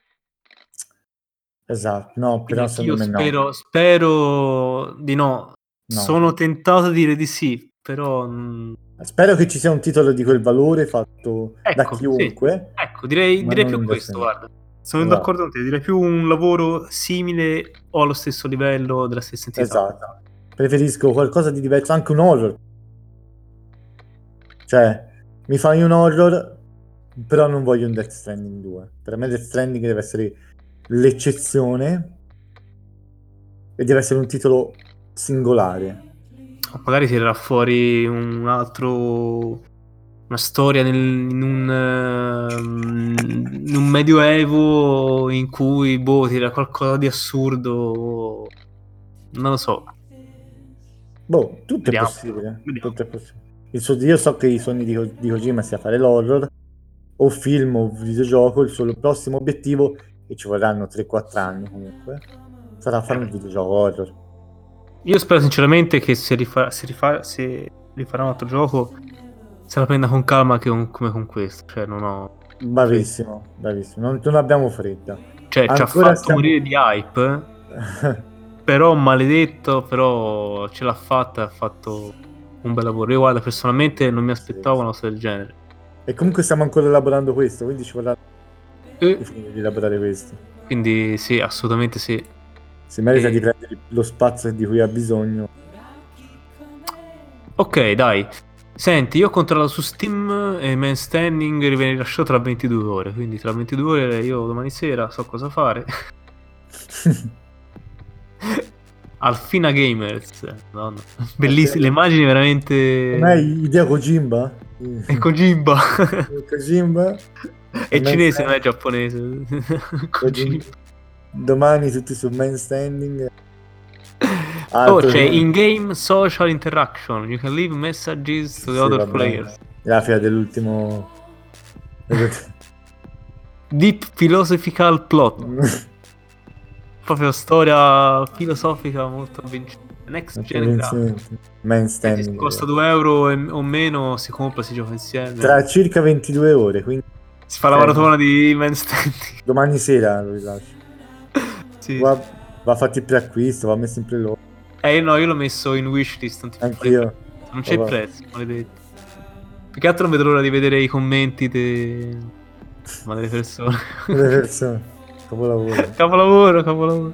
Speaker 2: Esatto, no, però
Speaker 1: Quindi
Speaker 2: secondo me no.
Speaker 1: spero, spero di no.
Speaker 2: No.
Speaker 1: Sono tentato a dire di sì, però
Speaker 2: Spero che ci sia un titolo di quel valore fatto da
Speaker 1: Ecco, sì.
Speaker 2: chiunque.
Speaker 1: ecco, direi, direi più questo, guarda. Sono
Speaker 2: Esatto.
Speaker 1: d'accordo con te, direi più un lavoro simile o allo stesso livello della stessa entità.
Speaker 2: Esatto. Preferisco qualcosa di diverso, anche un horror. Cioè, mi fai un horror, però non voglio un Death Stranding 2. Per me Death Stranding deve essere l'eccezione e deve essere un titolo singolare.
Speaker 1: Magari tirerà fuori un altro. Una storia nel- in, un, ehm, in un medioevo in cui boh, tira qualcosa di assurdo. Non lo so.
Speaker 2: Boh, tutto
Speaker 1: Vediamo.
Speaker 2: è possibile.
Speaker 1: Vediamo.
Speaker 2: Tutto è possibile. Il suo- io so che i sogni di, di Kojima sia fare l'horror, o film o videogioco. Il suo prossimo obiettivo, e ci vorranno 3-4 anni comunque, sarà fare un videogioco horror.
Speaker 1: Io spero sinceramente che se, rifa- se, rifa- se rifarà un altro gioco se la prenda con calma che un- come con questo. Cioè, non ho.
Speaker 2: Bravissimo, bravissimo. Non, non abbiamo fretta.
Speaker 1: Cioè, ci ha
Speaker 2: Ancora
Speaker 1: fatto
Speaker 2: stiamo-
Speaker 1: morire di hype. Però maledetto, però ce l'ha fatta, ha fatto un bel lavoro. Io guarda, personalmente non mi aspettavo una cosa del genere.
Speaker 2: e comunque stiamo ancora elaborando questo, quindi ci vorrà
Speaker 1: E
Speaker 2: di elaborare questo.
Speaker 1: quindi sì, assolutamente sì.
Speaker 2: Si merita
Speaker 1: E-
Speaker 2: di prendere lo spazio di cui ha bisogno.
Speaker 1: Ok, dai. Senti, io ho controllato su Steam e Man Standing viene rilasciato tra 22 ore, quindi tra 22 ore io domani sera so cosa fare. Alfina Gamers, madonna. Bellissime, le immagini veramente...
Speaker 2: Non è idea Kojimba?
Speaker 1: È Kojimba.
Speaker 2: Kojimba?
Speaker 1: è cinese,
Speaker 2: Standing.
Speaker 1: non è giapponese.
Speaker 2: Domani tutti su Man Standing.
Speaker 1: Oh,
Speaker 2: Altro-
Speaker 1: c'è in-game social interaction. You can leave messages to the
Speaker 2: Sì,
Speaker 1: other
Speaker 2: vabbè.
Speaker 1: players.
Speaker 2: La fine dell'ultimo...
Speaker 1: Deep philosophical plot. Proprio storia filosofica molto avvincente. Next gen graphic.
Speaker 2: Man
Speaker 1: Se
Speaker 2: Standing.
Speaker 1: costa 2 euro e- o meno, si compra, si gioca insieme.
Speaker 2: Tra circa 22 ore, quindi
Speaker 1: Si fa la maratona di Man Standing.
Speaker 2: domani sera lo rilascio.
Speaker 1: sì.
Speaker 2: Va, va fatti il preacquisto, va messo in preload.
Speaker 1: Eh no, io l'ho messo in wishlist. Non,
Speaker 2: Anch'io.
Speaker 1: Non c'è il prezzo, maledetto. Più che altro non vedo l'ora di vedere i commenti de... ma delle persone.
Speaker 2: Le persone. Capolavoro.
Speaker 1: capolavoro, capolavoro.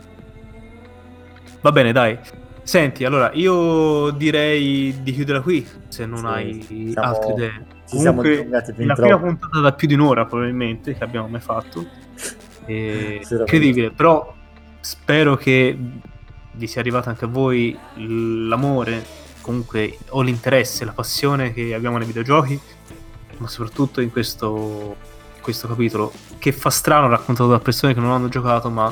Speaker 1: Va bene, dai. Senti, allora, io direi di chiudere qui, se non
Speaker 2: Sì,
Speaker 1: hai
Speaker 2: siamo-
Speaker 1: altre idee.
Speaker 2: Ci siamo
Speaker 1: Comunque,
Speaker 2: fin
Speaker 1: la prima puntata da più di un'ora, probabilmente, che abbiamo mai fatto. E... Incredibile, però spero che vi sia arrivato anche a voi l'amore, comunque, o l'interesse, la passione che abbiamo nei videogiochi, ma soprattutto in questo, in questo capitolo, che fa strano raccontato da persone che non hanno giocato, ma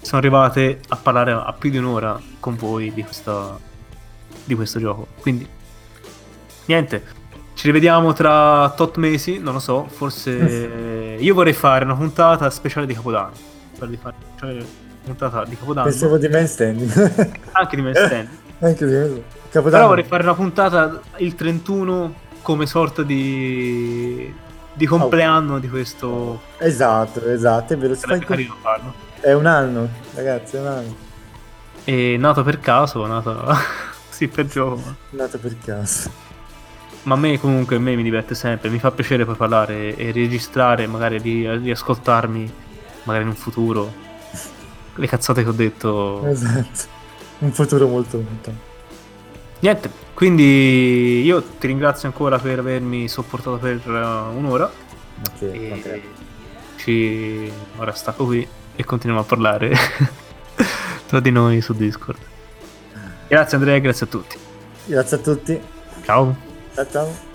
Speaker 1: sono arrivate a parlare a più di un'ora con voi di questa, di questo gioco. Quindi, niente, ci rivediamo tra tot mesi, non lo so, forse io vorrei fare una puntata speciale di Capodanno. Di fare cioè, una puntata di Capodanno.
Speaker 2: Pensavo di Man Standing.
Speaker 1: Anche di Man Standing.
Speaker 2: Anche di
Speaker 1: Capodanno. Però vorrei fare una puntata il 31 come sorta di, di compleanno oh. di questo.
Speaker 2: Esatto, esatto, è vero.
Speaker 1: Sarebbe carino farlo.
Speaker 2: È un anno, ragazzi, è un anno.
Speaker 1: È nato per caso, nato sì, per gioco.
Speaker 2: Nato per caso.
Speaker 1: Ma a me comunque a me mi diverte sempre, mi fa piacere poi parlare e registrare, magari riascoltarmi, magari in un futuro, le cazzate che ho detto.
Speaker 2: Esatto, un futuro molto lontano.
Speaker 1: Niente, quindi io ti ringrazio ancora per avermi sopportato per uh, un'ora.
Speaker 2: Okay, okay.
Speaker 1: Ci... Ora stacco qui e continuiamo a parlare tra di noi su Discord. Grazie Andrea, grazie a tutti.
Speaker 2: Grazie a tutti.
Speaker 1: Ciao.
Speaker 2: Ciao ciao.